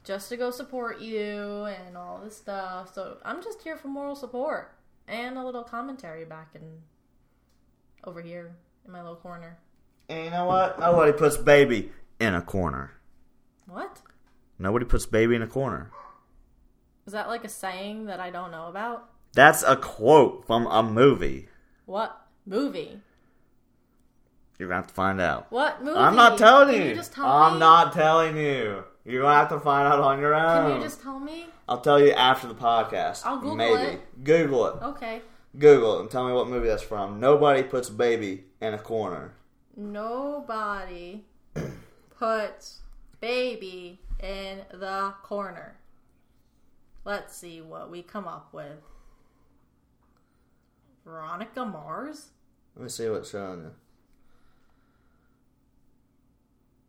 just to go support you and all this stuff. So I'm just here for moral support and a little commentary back in over here in my little corner. And you know what? Nobody puts baby in a corner. What? Nobody puts baby in a corner. Is that like a saying that I don't know about? That's a quote from a movie. What movie? You're gonna have to find out. What movie? I'm not telling Can you. you just tell I'm me? not telling you. You're gonna have to find out on your own. Can you just tell me? I'll tell you after the podcast. I'll Google Maybe. it. Google it. Okay. Google it and tell me what movie that's from. Nobody puts baby in a corner. Nobody puts baby in the corner. Let's see what we come up with. Veronica Mars? Let me see what's showing you.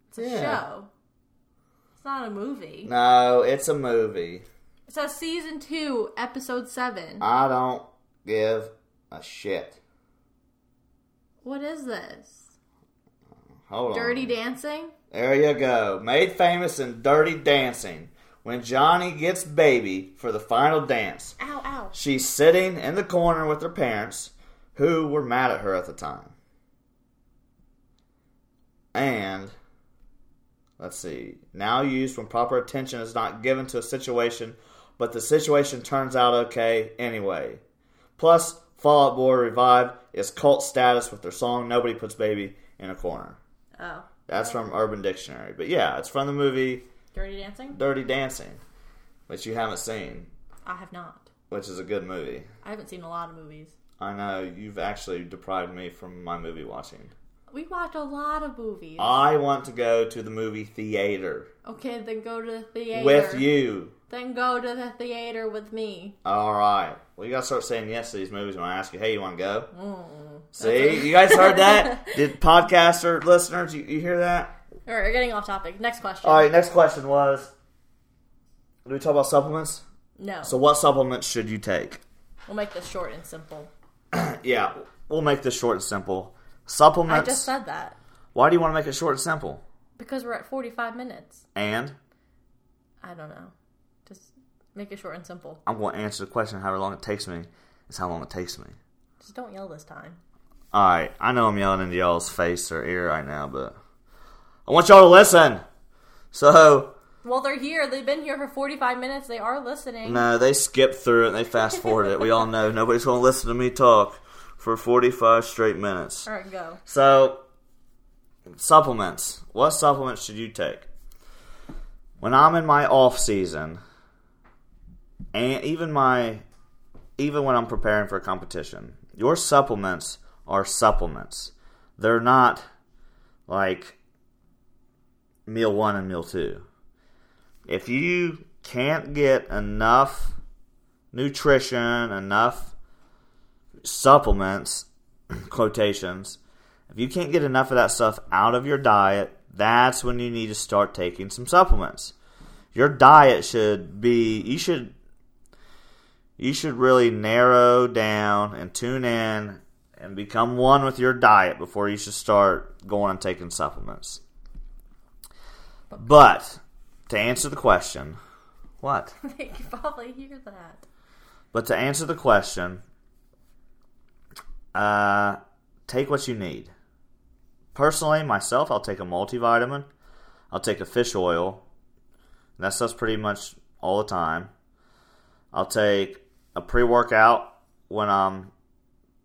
It's a Yeah. show. It's not a movie. No, it's a movie. It says season two, episode seven. I don't give a shit. What is this? Hold on. Dirty Dancing? There you go. Made famous in Dirty Dancing. When Johnny gets baby for the final dance, Ow, ow. she's sitting in the corner with her parents, who were mad at her at the time. And, let's see, now used when proper attention is not given to a situation, but the situation turns out okay anyway. Plus, Fall Out Boy Revived is cult status with their song Nobody Puts Baby in a Corner. Oh. That's from Urban Dictionary. But yeah, it's from the movie Dirty Dancing? Dirty Dancing, which you haven't seen, I have not. which is a good movie. I haven't seen a lot of movies. I know you've actually deprived me from my movie watching. We watch a lot of movies. I want to go to the movie theater okay, then go to the theater. with you. Then go to the theater with me. All right. Well, you gotta start saying yes to these movies when I ask you, "Hey, you want to go?" Mm. See, you guys heard that? Did podcaster listeners, you, you hear that? All right, we're getting off topic. Next question. All right. Next question was: Do we talk about supplements? No. So, what supplements should you take? we'll make this short and simple. Yeah, we'll make this short and simple. Supplements. I just said that Why do you want to make it short and simple? because we're at 45 minutes. And I don't know. Make it short and simple. I'm going to answer the question however long it takes me. Is how long it takes me. Just don't yell this time. All right, I know I'm yelling into y'all's face or ear right now, but I want y'all to listen. So, Well, they're here. They've been here for 45 minutes. They are listening. no, they skipped through it and they fast forwarded it. We all know nobody's going to listen to me talk for 45 straight minutes. All right, go. So, supplements. What supplements should you take? When I'm in my off season, and even my, even when I'm preparing for a competition, your supplements are supplements. They're not like meal one and meal two. If you can't get enough nutrition, enough supplements, quotations, if you can't get enough of that stuff out of your diet, that's when you need to start taking some supplements. Your diet should be you should you should really narrow down and tune in and become one with your diet before you should start going and taking supplements. But to answer the question, what? they you probably hear that. But to answer the question, uh, take what you need. Personally, myself, I'll take a multivitamin. I'll take a fish oil. That stuff's pretty much all the time. I'll take a pre workout when I'm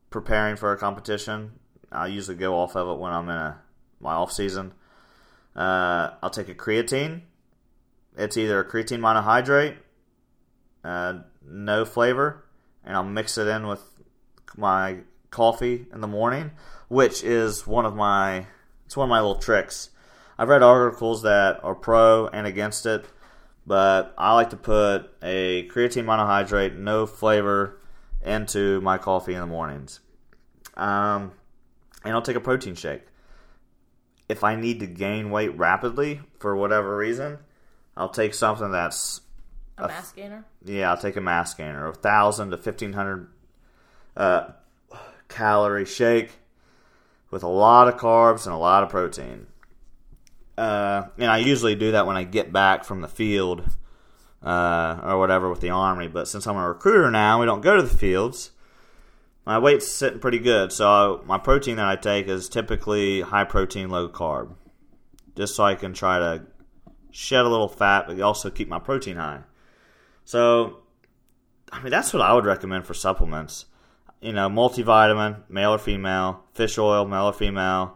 preparing for a competition. I usually go off of it when I'm in a, my off season. Uh, I'll take a creatine. It's either a creatine monohydrate, uh, no flavor, and I'll mix it in with my coffee in the morning, which is one of my it's one of my little tricks. I've read articles that are pro and against it, but I like to put a creatine monohydrate, no flavor, into my coffee in the mornings. Um, and I'll take a protein shake. If I need to gain weight rapidly for whatever reason, I'll take something that's A mass gainer? yeah, I'll take a mass gainer, a thousand to fifteen hundred uh, calorie shake with a lot of carbs and a lot of protein. Uh, and I usually do that when I get back from the field uh, or whatever with the army. But since I'm a recruiter now, we don't go to the fields. My weight's sitting pretty good, so my protein that I take is typically high protein, low carb, just so I can try to shed a little fat, but also keep my protein high. So, I mean, that's what I would recommend for supplements. You know, multivitamin, male or female, fish oil, male or female,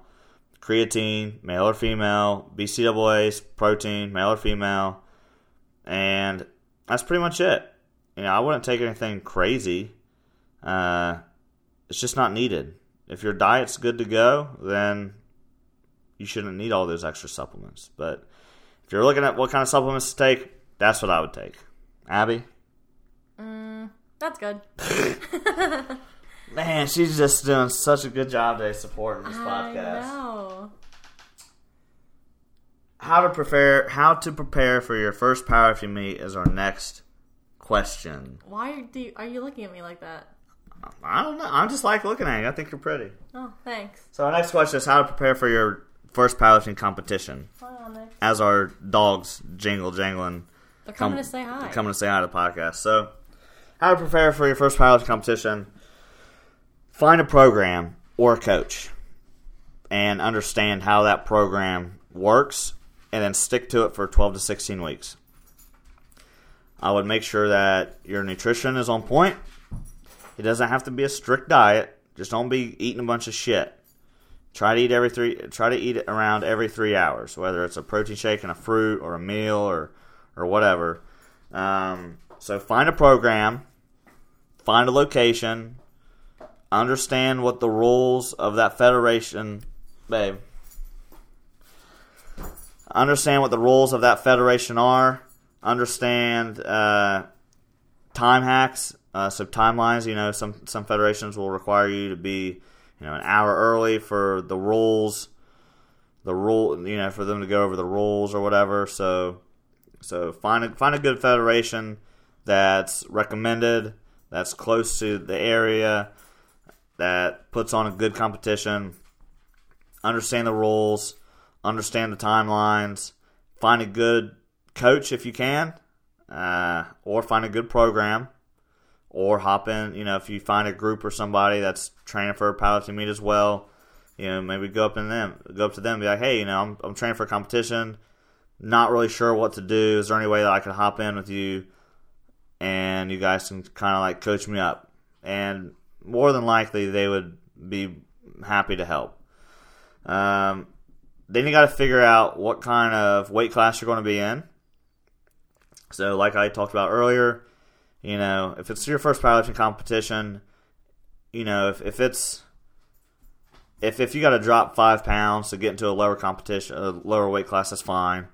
creatine, male or female, BCAAs, protein, male or female, and that's pretty much it. You know, I wouldn't take anything crazy. Uh, it's just not needed. If your diet's good to go, then you shouldn't need all those extra supplements. But if you're looking at what kind of supplements to take, that's what I would take. Abby? That's good. Man, she's just doing such a good job today supporting this I podcast. know. How to prepare how to prepare for your first powerlifting meet is our next question. Why do you, are you looking at me like that? I don't know. I'm just like looking at you. I think you're pretty. Oh, thanks. So our next question is how to prepare for your first powerlifting competition. On, As our dogs jingle jangling They're coming to say hi. They're coming to say hi to the podcast. So, how to prepare for your first powerlifting competition? Find a program or a coach, and understand how that program works, and then stick to it for twelve to sixteen weeks. I would make sure that your nutrition is on point. It doesn't have to be a strict diet. Just don't be eating a bunch of shit. Try to eat every three. Try to eat around every three hours, whether it's a protein shake and a fruit or a meal or or whatever. Um, so find a program, find a location, understand what the rules of that federation, babe. Understand what the rules of that federation are. Understand uh, time hacks. Uh, so timelines, you know, some some federations will require you to be, you know, an hour early for the rules, the rule, you know, for them to go over the rules or whatever. So, so find a find a good federation that's recommended, that's close to the area, that puts on a good competition. Understand the rules, understand the timelines, find a good coach if you can. uh, or find a good program, or hop in. You know, if you find a group or somebody that's training for a powerlifting meet as well, you know, maybe go up in them, go up to them, and be like, hey, you know, I'm I'm training for a competition, not really sure what to do. Is there any way that I could hop in with you, and you guys can kind of like coach me up? And more than likely, they would be happy to help. Um, then you got to figure out what kind of weight class you're going to be in. So, like I talked about earlier, you know, if it's your first powerlifting competition, you know, if, if it's if if you got to drop five pounds to get into a lower competition, a lower weight class, that's fine.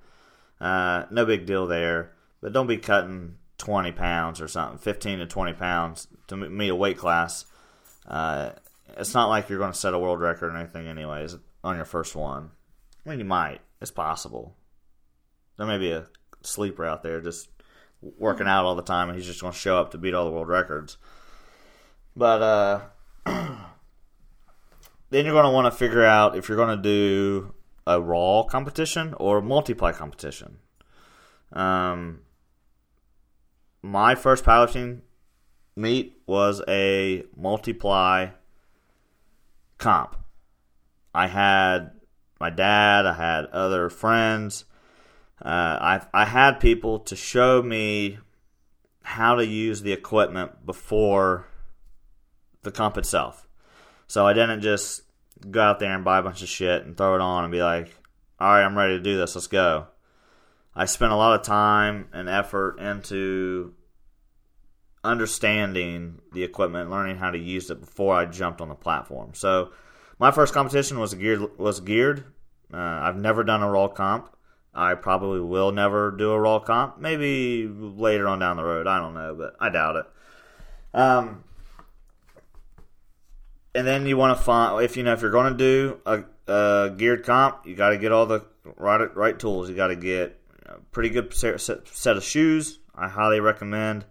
Uh, no big deal there. But don't be cutting twenty pounds or something, fifteen to twenty pounds to meet a weight class. Uh, it's not like you're going to set a world record or anything, anyways, on your first one. I mean, you might. It's possible. There may be a sleeper out there just working out all the time, and he's just going to show up to beat all the world records. But uh, then you're going to want to figure out if you're going to do a raw competition or a multiply competition. Um, my first powerlifting meet was a multiply comp. I had my dad, I had other friends. Uh, I I had people to show me how to use the equipment before the comp itself. So I didn't just go out there and buy a bunch of shit and throw it on and be like, "All right, I'm ready to do this. Let's go." I spent a lot of time and effort into understanding the equipment, learning how to use it before I jumped on the platform. So my first competition was geared was geared. Uh, I've never done a raw comp. I probably will never do a raw comp. Maybe later on down the road. I don't know, but I doubt it. Um, and then you want to find if you know if you're going to do a, a geared comp, you got to get all the right right tools. You got to get a pretty good set of shoes. I highly recommend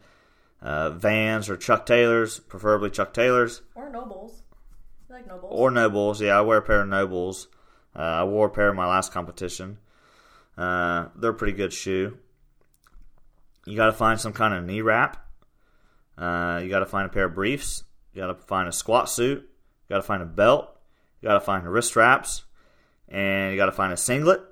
uh, Vans or Chuck Taylors, preferably Chuck Taylors or NOBULLs. You like NOBULLs? Or NOBULLs. Yeah, I wear a pair of NOBULLs. Uh, I wore a pair in my last competition. Uh, they're a pretty good shoe. You got to find some kind of knee wrap. Uh, you got to find a pair of briefs. You got to find a squat suit. You got to find a belt. You got to find wrist straps, and you got to find a singlet.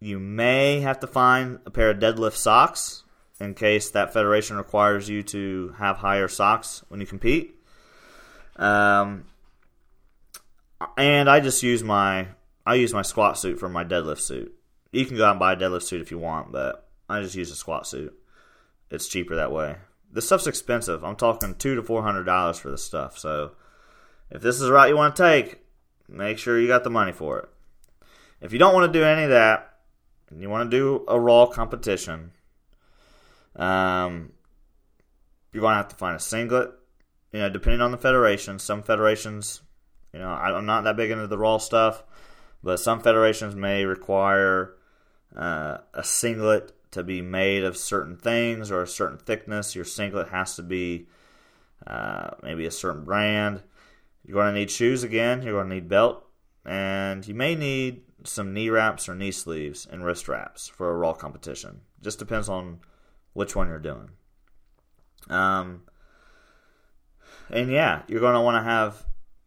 You may have to find a pair of deadlift socks in case that federation requires you to have higher socks when you compete. Um, and I just use my I use my squat suit for my deadlift suit. You can go out and buy a deadlift suit if you want, but I just use a squat suit. It's cheaper that way. This stuff's expensive. I'm talking two to four hundred dollars for this stuff. So if this is the route you want to take, make sure you got the money for it. If you don't want to do any of that, and you want to do a raw competition, um, you're going to have to find a singlet. You know, depending on the federation, some federations, you know, I'm not that big into the raw stuff, but some federations may require uh, a singlet to be made of certain things or a certain thickness. Your singlet has to be uh, maybe a certain brand. You're going to need shoes again. You're going to need belt, and you may need some knee wraps or knee sleeves and wrist wraps for a raw competition. Just depends on which one you're doing. Um, and yeah, you're going to want to have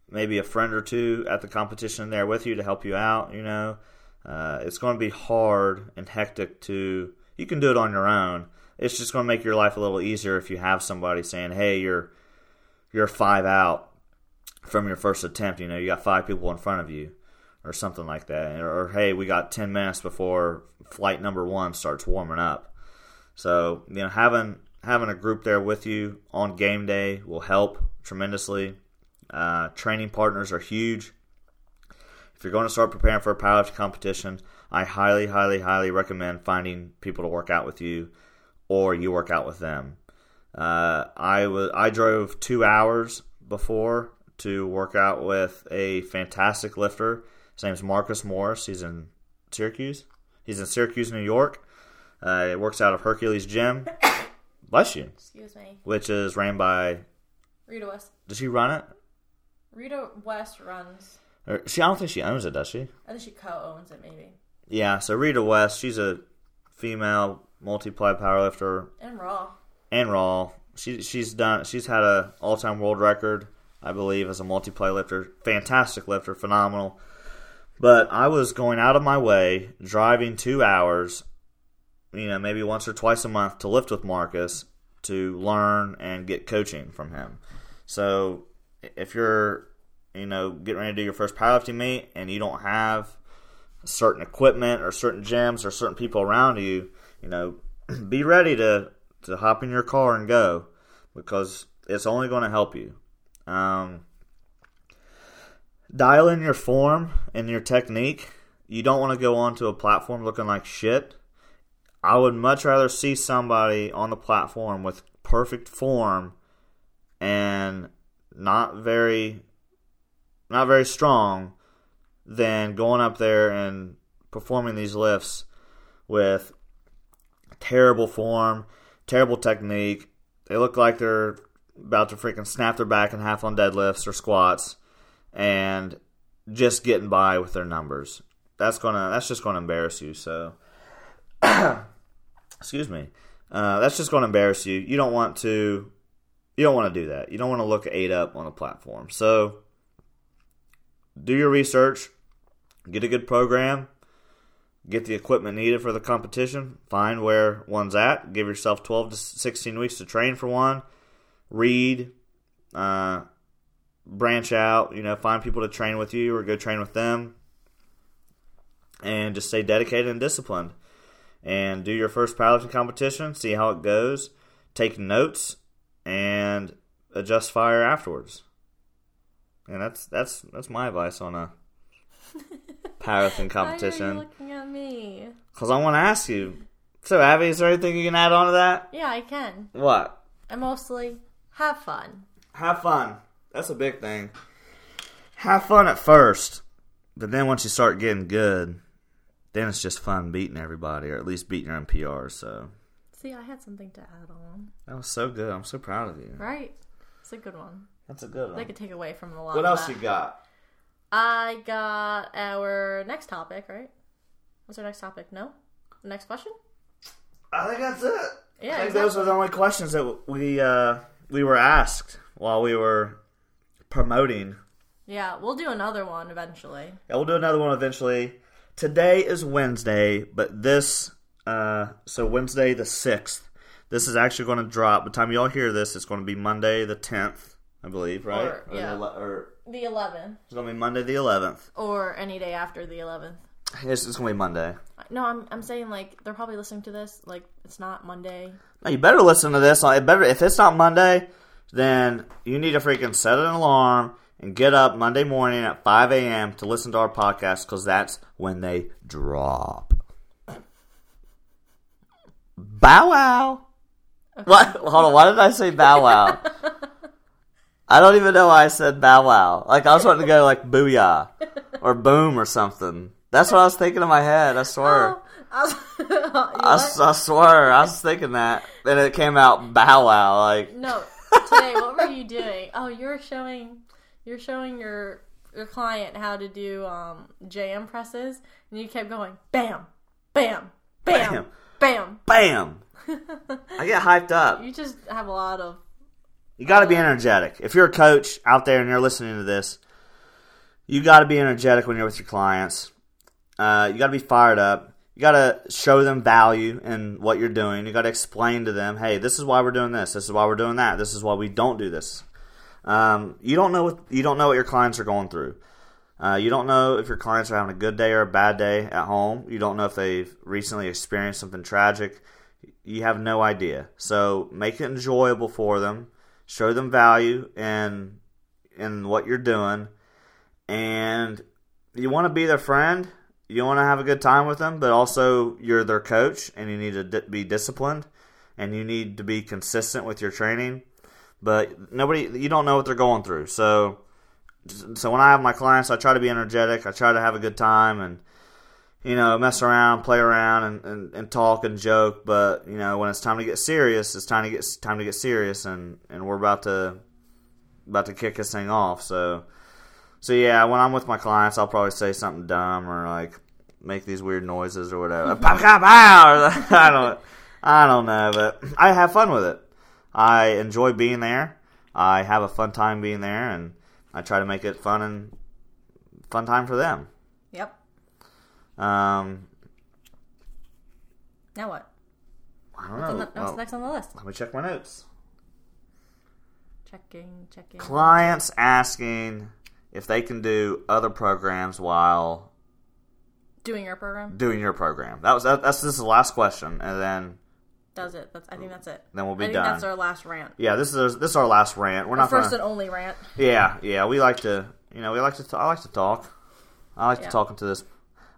maybe a friend or two at the competition there with you to help you out. You know, uh, it's going to be hard and hectic to. You can do it on your own. It's just going to make your life a little easier if you have somebody saying, "Hey, you're you're five out from your first attempt. You know, you got five people in front of you." Or something like that, or, or hey, we got ten minutes before flight number one starts warming up. So you know, having having a group there with you on game day will help tremendously. Uh, training partners are huge. If you're going to start preparing for a powerlifting competition, I highly, highly, highly recommend finding people to work out with you, or you work out with them. Uh, I was I drove two hours before to work out with a fantastic lifter. His name's Marcus Morris. He's in Syracuse. He's in Syracuse, New York. Uh, he works out of Hercules Gym. Bless you. Excuse me. Which is ran by. Rita West. Does she run it? Rita West runs. Or she, I don't think she owns it, does she? I think she co-owns it, maybe. Yeah. So Rita West, she's a female multiply powerlifter And raw. and raw. She she's done she's had a all time world record, I believe, as a multiply lifter. Fantastic lifter, phenomenal. But I was going out of my way, driving two hours, you know, maybe once or twice a month to lift with Marcus to learn and get coaching from him. So if you're, you know, getting ready to do your first powerlifting meet and you don't have certain equipment or certain gyms or certain people around you, you know, be ready to to hop in your car and go because it's only going to help you. Um, dial in your form and your technique. You don't want to go onto a platform looking like shit. I would much rather see somebody on the platform with perfect form and not very not very strong than going up there and performing these lifts with terrible form, terrible technique. They look like they're about to freaking snap their back in half on deadlifts or squats and just getting by with their numbers. That's gonna that's just gonna embarrass you. So, excuse me. Uh, that's just gonna embarrass you. You don't want to. You don't want to do that. You don't want to look eight up on a platform. So, do your research. Get a good program. Get the equipment needed for the competition. Find where one's at. Give yourself 12 to 16 weeks to train for one. Read. Uh, branch out, you know, find people to train with you or go train with them. And just stay dedicated and disciplined. And do your first powerlifting competition, see how it goes, take notes, and adjust fire afterwards. And that's that's that's my advice on a powerlifting competition. Why are you looking at me? Because I want to ask you. So, Abby, is there anything you can add on to that? Yeah, I can. What? And mostly, have fun. Have fun. That's a big thing. Have fun at first, but then once you start getting good, then it's just fun beating everybody, or at least beating your own PR. So See, I had something to add on. that was so good. I'm so proud of you. Right? It's a good one. That's a good one. They could take away from a lot. What else that. you got? I got our next topic, right? What's our next topic? No? Next question? I think that's it. Yeah, I think those are the only questions that we uh, we were asked while we were promoting. Yeah, we'll do another one eventually. Yeah, we'll do another one eventually. Today is Wednesday, but this uh, so Wednesday the sixth. This is actually going to drop. By the time y'all hear this, it's going to be Monday the tenth, I believe, right? Or- the yeah. ele- or The 11th. it's going to be Monday the eleventh. Or any day after the 11th. It's, it's going to be Monday. No, I'm, I'm saying, like, they're probably listening to this. Like, it's not Monday. Now you better listen to this. It better if it's not Monday, then you need to freaking set an alarm and get up Monday morning at five a.m. to listen to our podcast because that's when they drop. Bow wow. What? Hold on. Why did I say bow wow? I don't even know why I said bow wow. Like I was wanting to go like booyah or boom or something. That's what I was thinking in my head. I swear. Oh, I was, I, what? s- I swear, I was thinking that, and it came out bow wow. Like, No, today, what were you doing? Oh, you're showing, you're showing your your client how to do um, JM presses, and you kept going, bam, bam, bam, bam. bam! I get hyped up. You just have a lot of You got to be energetic. If you're a coach out there and you're listening to this, you got to be energetic when you're with your clients. Uh, you got to be fired up. You got to show them value in what you're doing. You got to explain to them, hey, this is why we're doing this. This is why we're doing that. This is why we don't do this. Um, you don't know what you don't know what your clients are going through. Uh, you don't know if your clients are having a good day or a bad day at home. You don't know if they've recently experienced something tragic. You have no idea. So make it enjoyable for them. Show them value in in what you're doing, and you want to be their friend. You want to have a good time with them, but also you're their coach, and you need to be disciplined, and you need to be consistent with your training. But nobody, you don't know what they're going through. So, so when I have my clients, I try to be energetic. I try to have a good time, and you know, mess around, play around, and, and, and talk and joke. But you know, when it's time to get serious, it's time to get time to get serious, and, and we're about to about to kick this thing off. So, so yeah, when I'm with my clients, I'll probably say something dumb or like make these weird noises or whatever. I don't. I don't know, but I have fun with it. I enjoy being there. I have a fun time being there, and I try to make it fun and fun time for them. Yep. Um, Now what? I don't What's, know. the, what's Well, next on the list? let me check my notes. Checking, checking. Clients asking if they can do other programs while Doing your program doing your program. That was that, that's this is the last question, and then does it. That's. I think that's it. Then we'll be I think done. That's our last rant. yeah, this is this is our last rant. We're Our not first gonna, and only rant. Yeah, yeah, we like to, you know, we like to. T- I like to talk. I like Yeah. to talk into this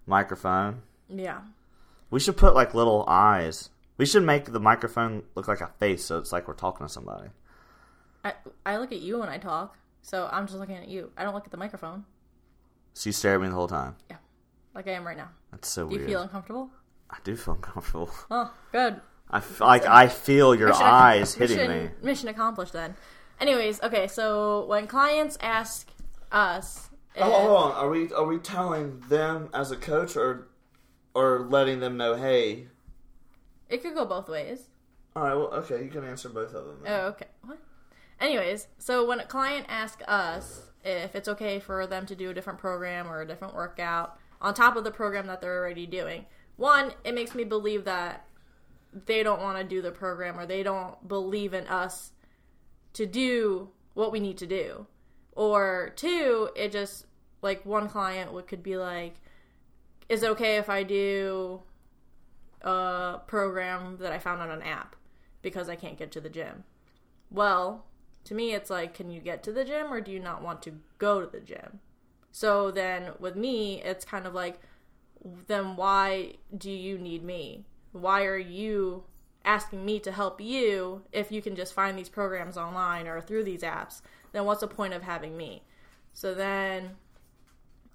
microphone. Yeah. We should put like little eyes. We should make the microphone look like a face, so it's like we're talking to somebody. I I look at you when I talk, so I'm just looking at you. I don't look at the microphone. So you stare at me the whole time. Yeah. Like I am right now. That's so weird. Do you feel uncomfortable? I do feel uncomfortable. Oh, good. I f- like I feel your Mission- eyes hitting mission, me. Mission accomplished then. Anyways, okay, so when clients ask us, oh, if- Oh, on. Are we are we telling them as a coach or or letting them know? Hey, it could go both ways. all right. Well, okay. You can answer both of them. then. Oh, okay. What? Anyways, so when a client asks us if it's okay for them to do a different program or a different workout on top of the program that they're already doing, one, it makes me believe that they don't want to do the program or they don't believe in us to do what we need to do. Or two, it just like one client would could be like, is it okay if I do a program that I found on an app because I can't get to the gym? Well, to me, it's like, can you get to the gym or do you not want to go to the gym? So then with me, it's kind of like, then why do you need me? Why are you asking me to help you if you can just find these programs online or through these apps? Then what's the point of having me? So then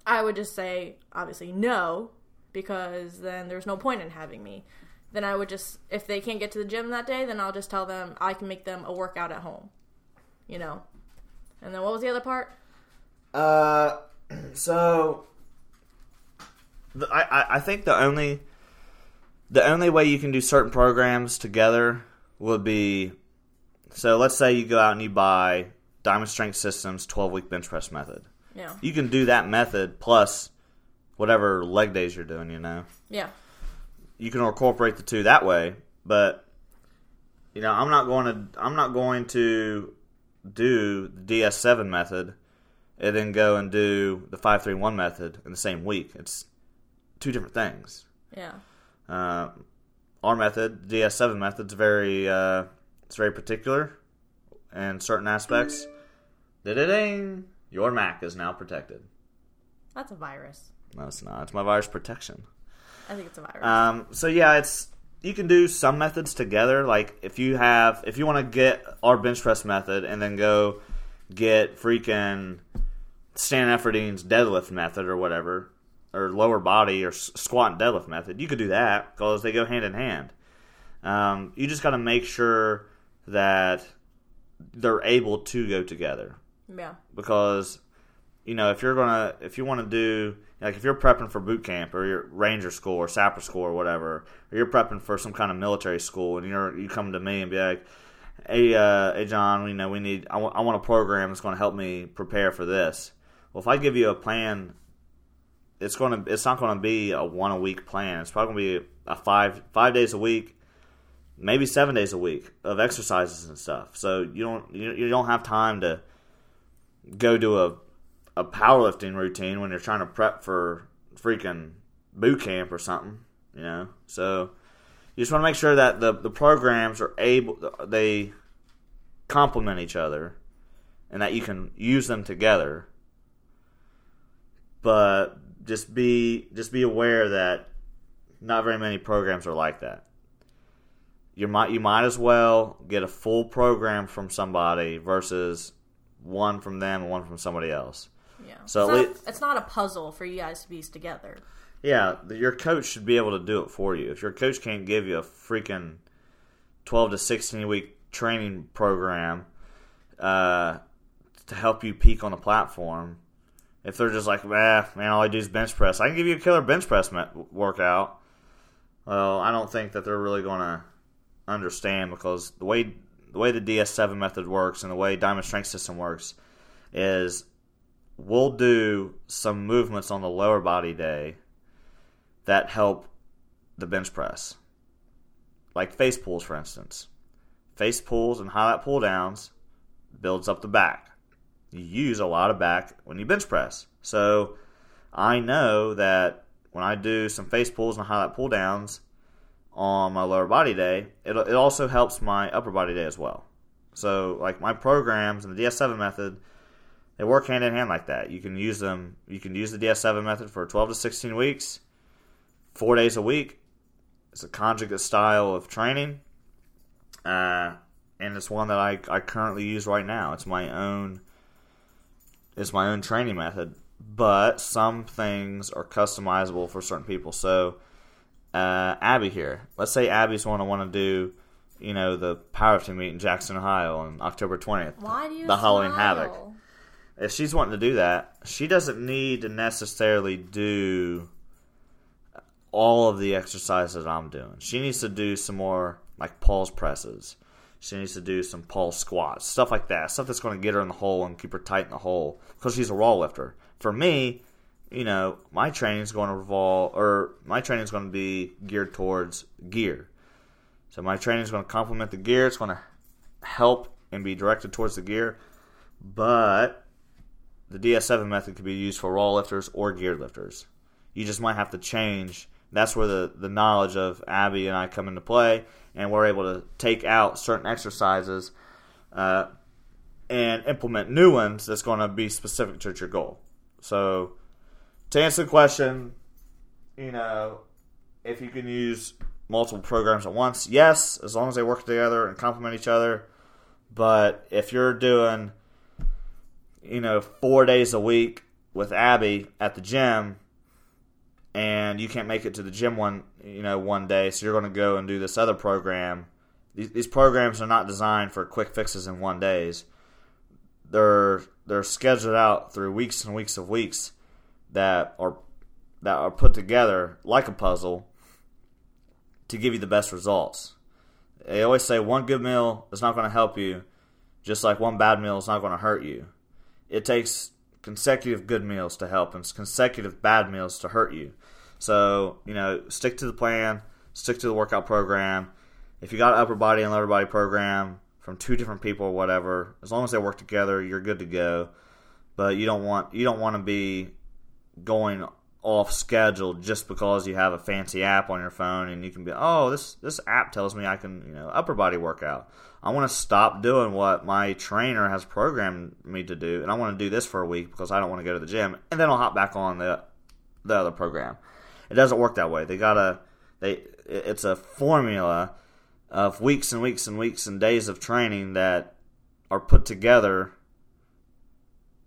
I would just say, obviously, no, because then there's no point in having me. Then I would just, if they can't get to the gym that day, then I'll just tell them I can make them a workout at home, you know? And then what was the other part? Uh, so the, I I- I think the only the only way you can do certain programs together would be so let's say you go out and you buy Diamond Strength Systems 12 week bench press method. Yeah. You can do that method plus whatever leg days you're doing, you know. Yeah. You can incorporate the two that way, but you know, I'm not going to I'm not going to do the DS7 method and then go and do the 531 method in the same week. It's two different things. Yeah. Uh, our method, DS7 method, is very uh, it's very particular in certain aspects. Da-da-ding! Your Mac is now protected. That's a virus. No, it's not. It's my virus protection. I think it's a virus. Um, so yeah, it's you can do some methods together. Like if you have, if you want to get our bench press method and then go get freaking Stan Efferding's deadlift method or whatever, or lower body or squat and deadlift method, you could do that because they go hand in hand. Um, you just got to make sure that they're able to go together yeah. because you know if you're gonna if you want to do like if you're prepping for boot camp or your ranger school or sapper school or whatever or you're prepping for some kind of military school and you're you come to me and be like hey uh, hey john you know we need I want I want a program that's going to help me prepare for this well if i give you a plan it's going to it's not going to be a one a week plan it's probably going to be a five five days a week maybe seven days a week of exercises and stuff so you don't you, you don't have time to go do a a powerlifting routine when you're trying to prep for freaking boot camp or something, you know. So you just want to make sure that the the programs are able they complement each other and that you can use them together. But just be just be aware that not very many programs are like that. You might you might as well get a full program from somebody versus one from them and one from somebody else. Yeah. So it's, at not, lea- it's not a puzzle for you guys to piece together. Yeah, your coach should be able to do it for you. If your coach can't give you a freaking 12 to 16 week training program uh, to help you peak on the platform, if they're just like, eh, man, all I do is bench press, I can give you a killer bench press workout. Well, I don't think that they're really going to understand because the way the way the DS7 method works and the way Diamond Strength System works is we'll do some movements on the lower body day that help the bench press. Like face pulls, for instance. Face pulls and high lat pull downs builds up the back. You use a lot of back when you bench press. So I know that when I do some face pulls and high lat pull downs on my lower body day, it, it also helps my upper body day as well. So, like my programs and the DS7 method, they work hand in hand like that. You can use them. You can use the DS7 method for 12 to 16 weeks, four days a week. It's a conjugate style of training, uh, and it's one that I, I currently use right now. It's my own. It's my own training method, but some things are customizable for certain people. So, uh, Abby here. Let's say Abby's one to want to do, you know, the powerlifting meet in Jackson, Ohio on October 20th. Why do you The Halloween? Havoc. If she's wanting to do that, she doesn't need to necessarily do all of the exercises I'm doing. She needs to do some more like pause presses. She needs to do some pause squats, stuff like that. Stuff that's going to get her in the hole and keep her tight in the hole because she's a raw lifter. For me, you know, my training is going to revolve, or my training is going to be geared towards gear. So my training is going to complement the gear. It's going to help and be directed towards the gear. But the DS7 method could be used for raw lifters or geared lifters. You just might have to change. That's where the, the knowledge of Abby and I come into play, and we're able to take out certain exercises uh, and implement new ones that's going to be specific to your goal. So, to answer the question, you know, if you can use multiple programs at once, yes, as long as they work together and complement each other. But if you're doing, you know, four days a week with Abby at the gym, and you can't make it to the gym one, you know, one day, so you're going to go and do this other program. These, these programs are not designed for quick fixes in one days. They're they're scheduled out through weeks and weeks of weeks that are that are put together like a puzzle to give you the best results. They always say one good meal is not going to help you, just like one bad meal is not going to hurt you. It takes consecutive good meals to help and consecutive bad meals to hurt you. So, you know, stick to the plan, stick to the workout program. If you got upper body and lower body program from two different people or whatever, as long as they work together, you're good to go. But you don't want you don't want to be going off schedule just because you have a fancy app on your phone and you can be oh this this app tells me I can you know upper body workout. I want to stop doing what my trainer has programmed me to do and I want to do this for a week because I don't want to go to the gym and then I'll hop back on the the other program. It doesn't work that way. They gotta they it's a formula of weeks and weeks and weeks and days of training that are put together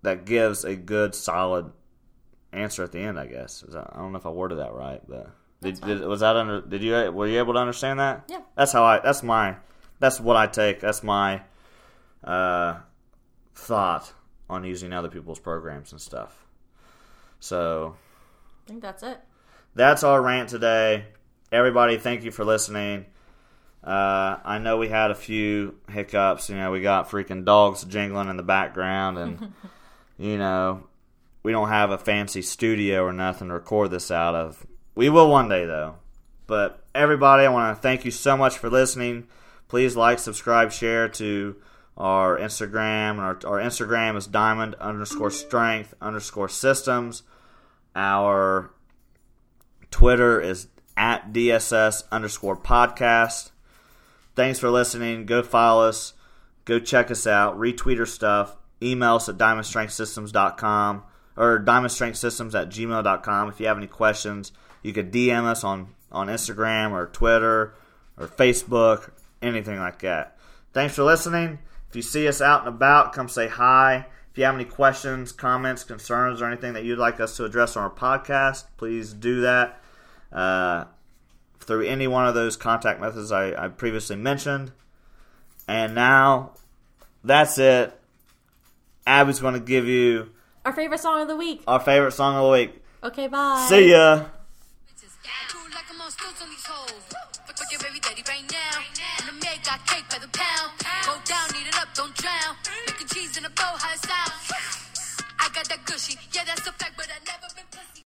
that gives a good solid answer at the end. I guess I don't know if I worded that right, but did, did was that under? Did you were you able to understand that? Yeah. That's how I. That's my. That's what I take. That's my uh, thought on using other people's programs and stuff. So I think that's it. That's our rant today. Everybody, thank you for listening. Uh, I know we had a few hiccups. You know, we got freaking dogs jingling in the background, and you know, we don't have a fancy studio or nothing to record this out of. We will one day, though. But everybody, I want to thank you so much for listening. Please like, subscribe, share to our Instagram. Our, our Instagram is diamond underscore strength underscore systems. Our Twitter is at DSS underscore podcast. Thanks for listening. Go follow us. Go check us out. Retweet our stuff. Email us at diamondstrengthsystems.com or diamondstrengthsystems at gmail.com. If you have any questions, you could DM us on, on Instagram or Twitter or Facebook, anything like that. Thanks for listening. If you see us out and about, come say hi. If you have any questions, comments, concerns, or anything that you'd like us to address on our podcast, please do that uh, through any one of those contact methods I, I previously mentioned. And now, that's it. Abby's going to give you Our favorite song of the week. our favorite song of the week. Okay, bye. See ya. Cool like I'm on stilts on these hoes. Fuck, fuck your baby daddy right now. In the got cake by the pound. Go down, eat it up, don't drown. Making cheese in a bow, how it sound. I got that gushy, yeah, that's a fact, but I never.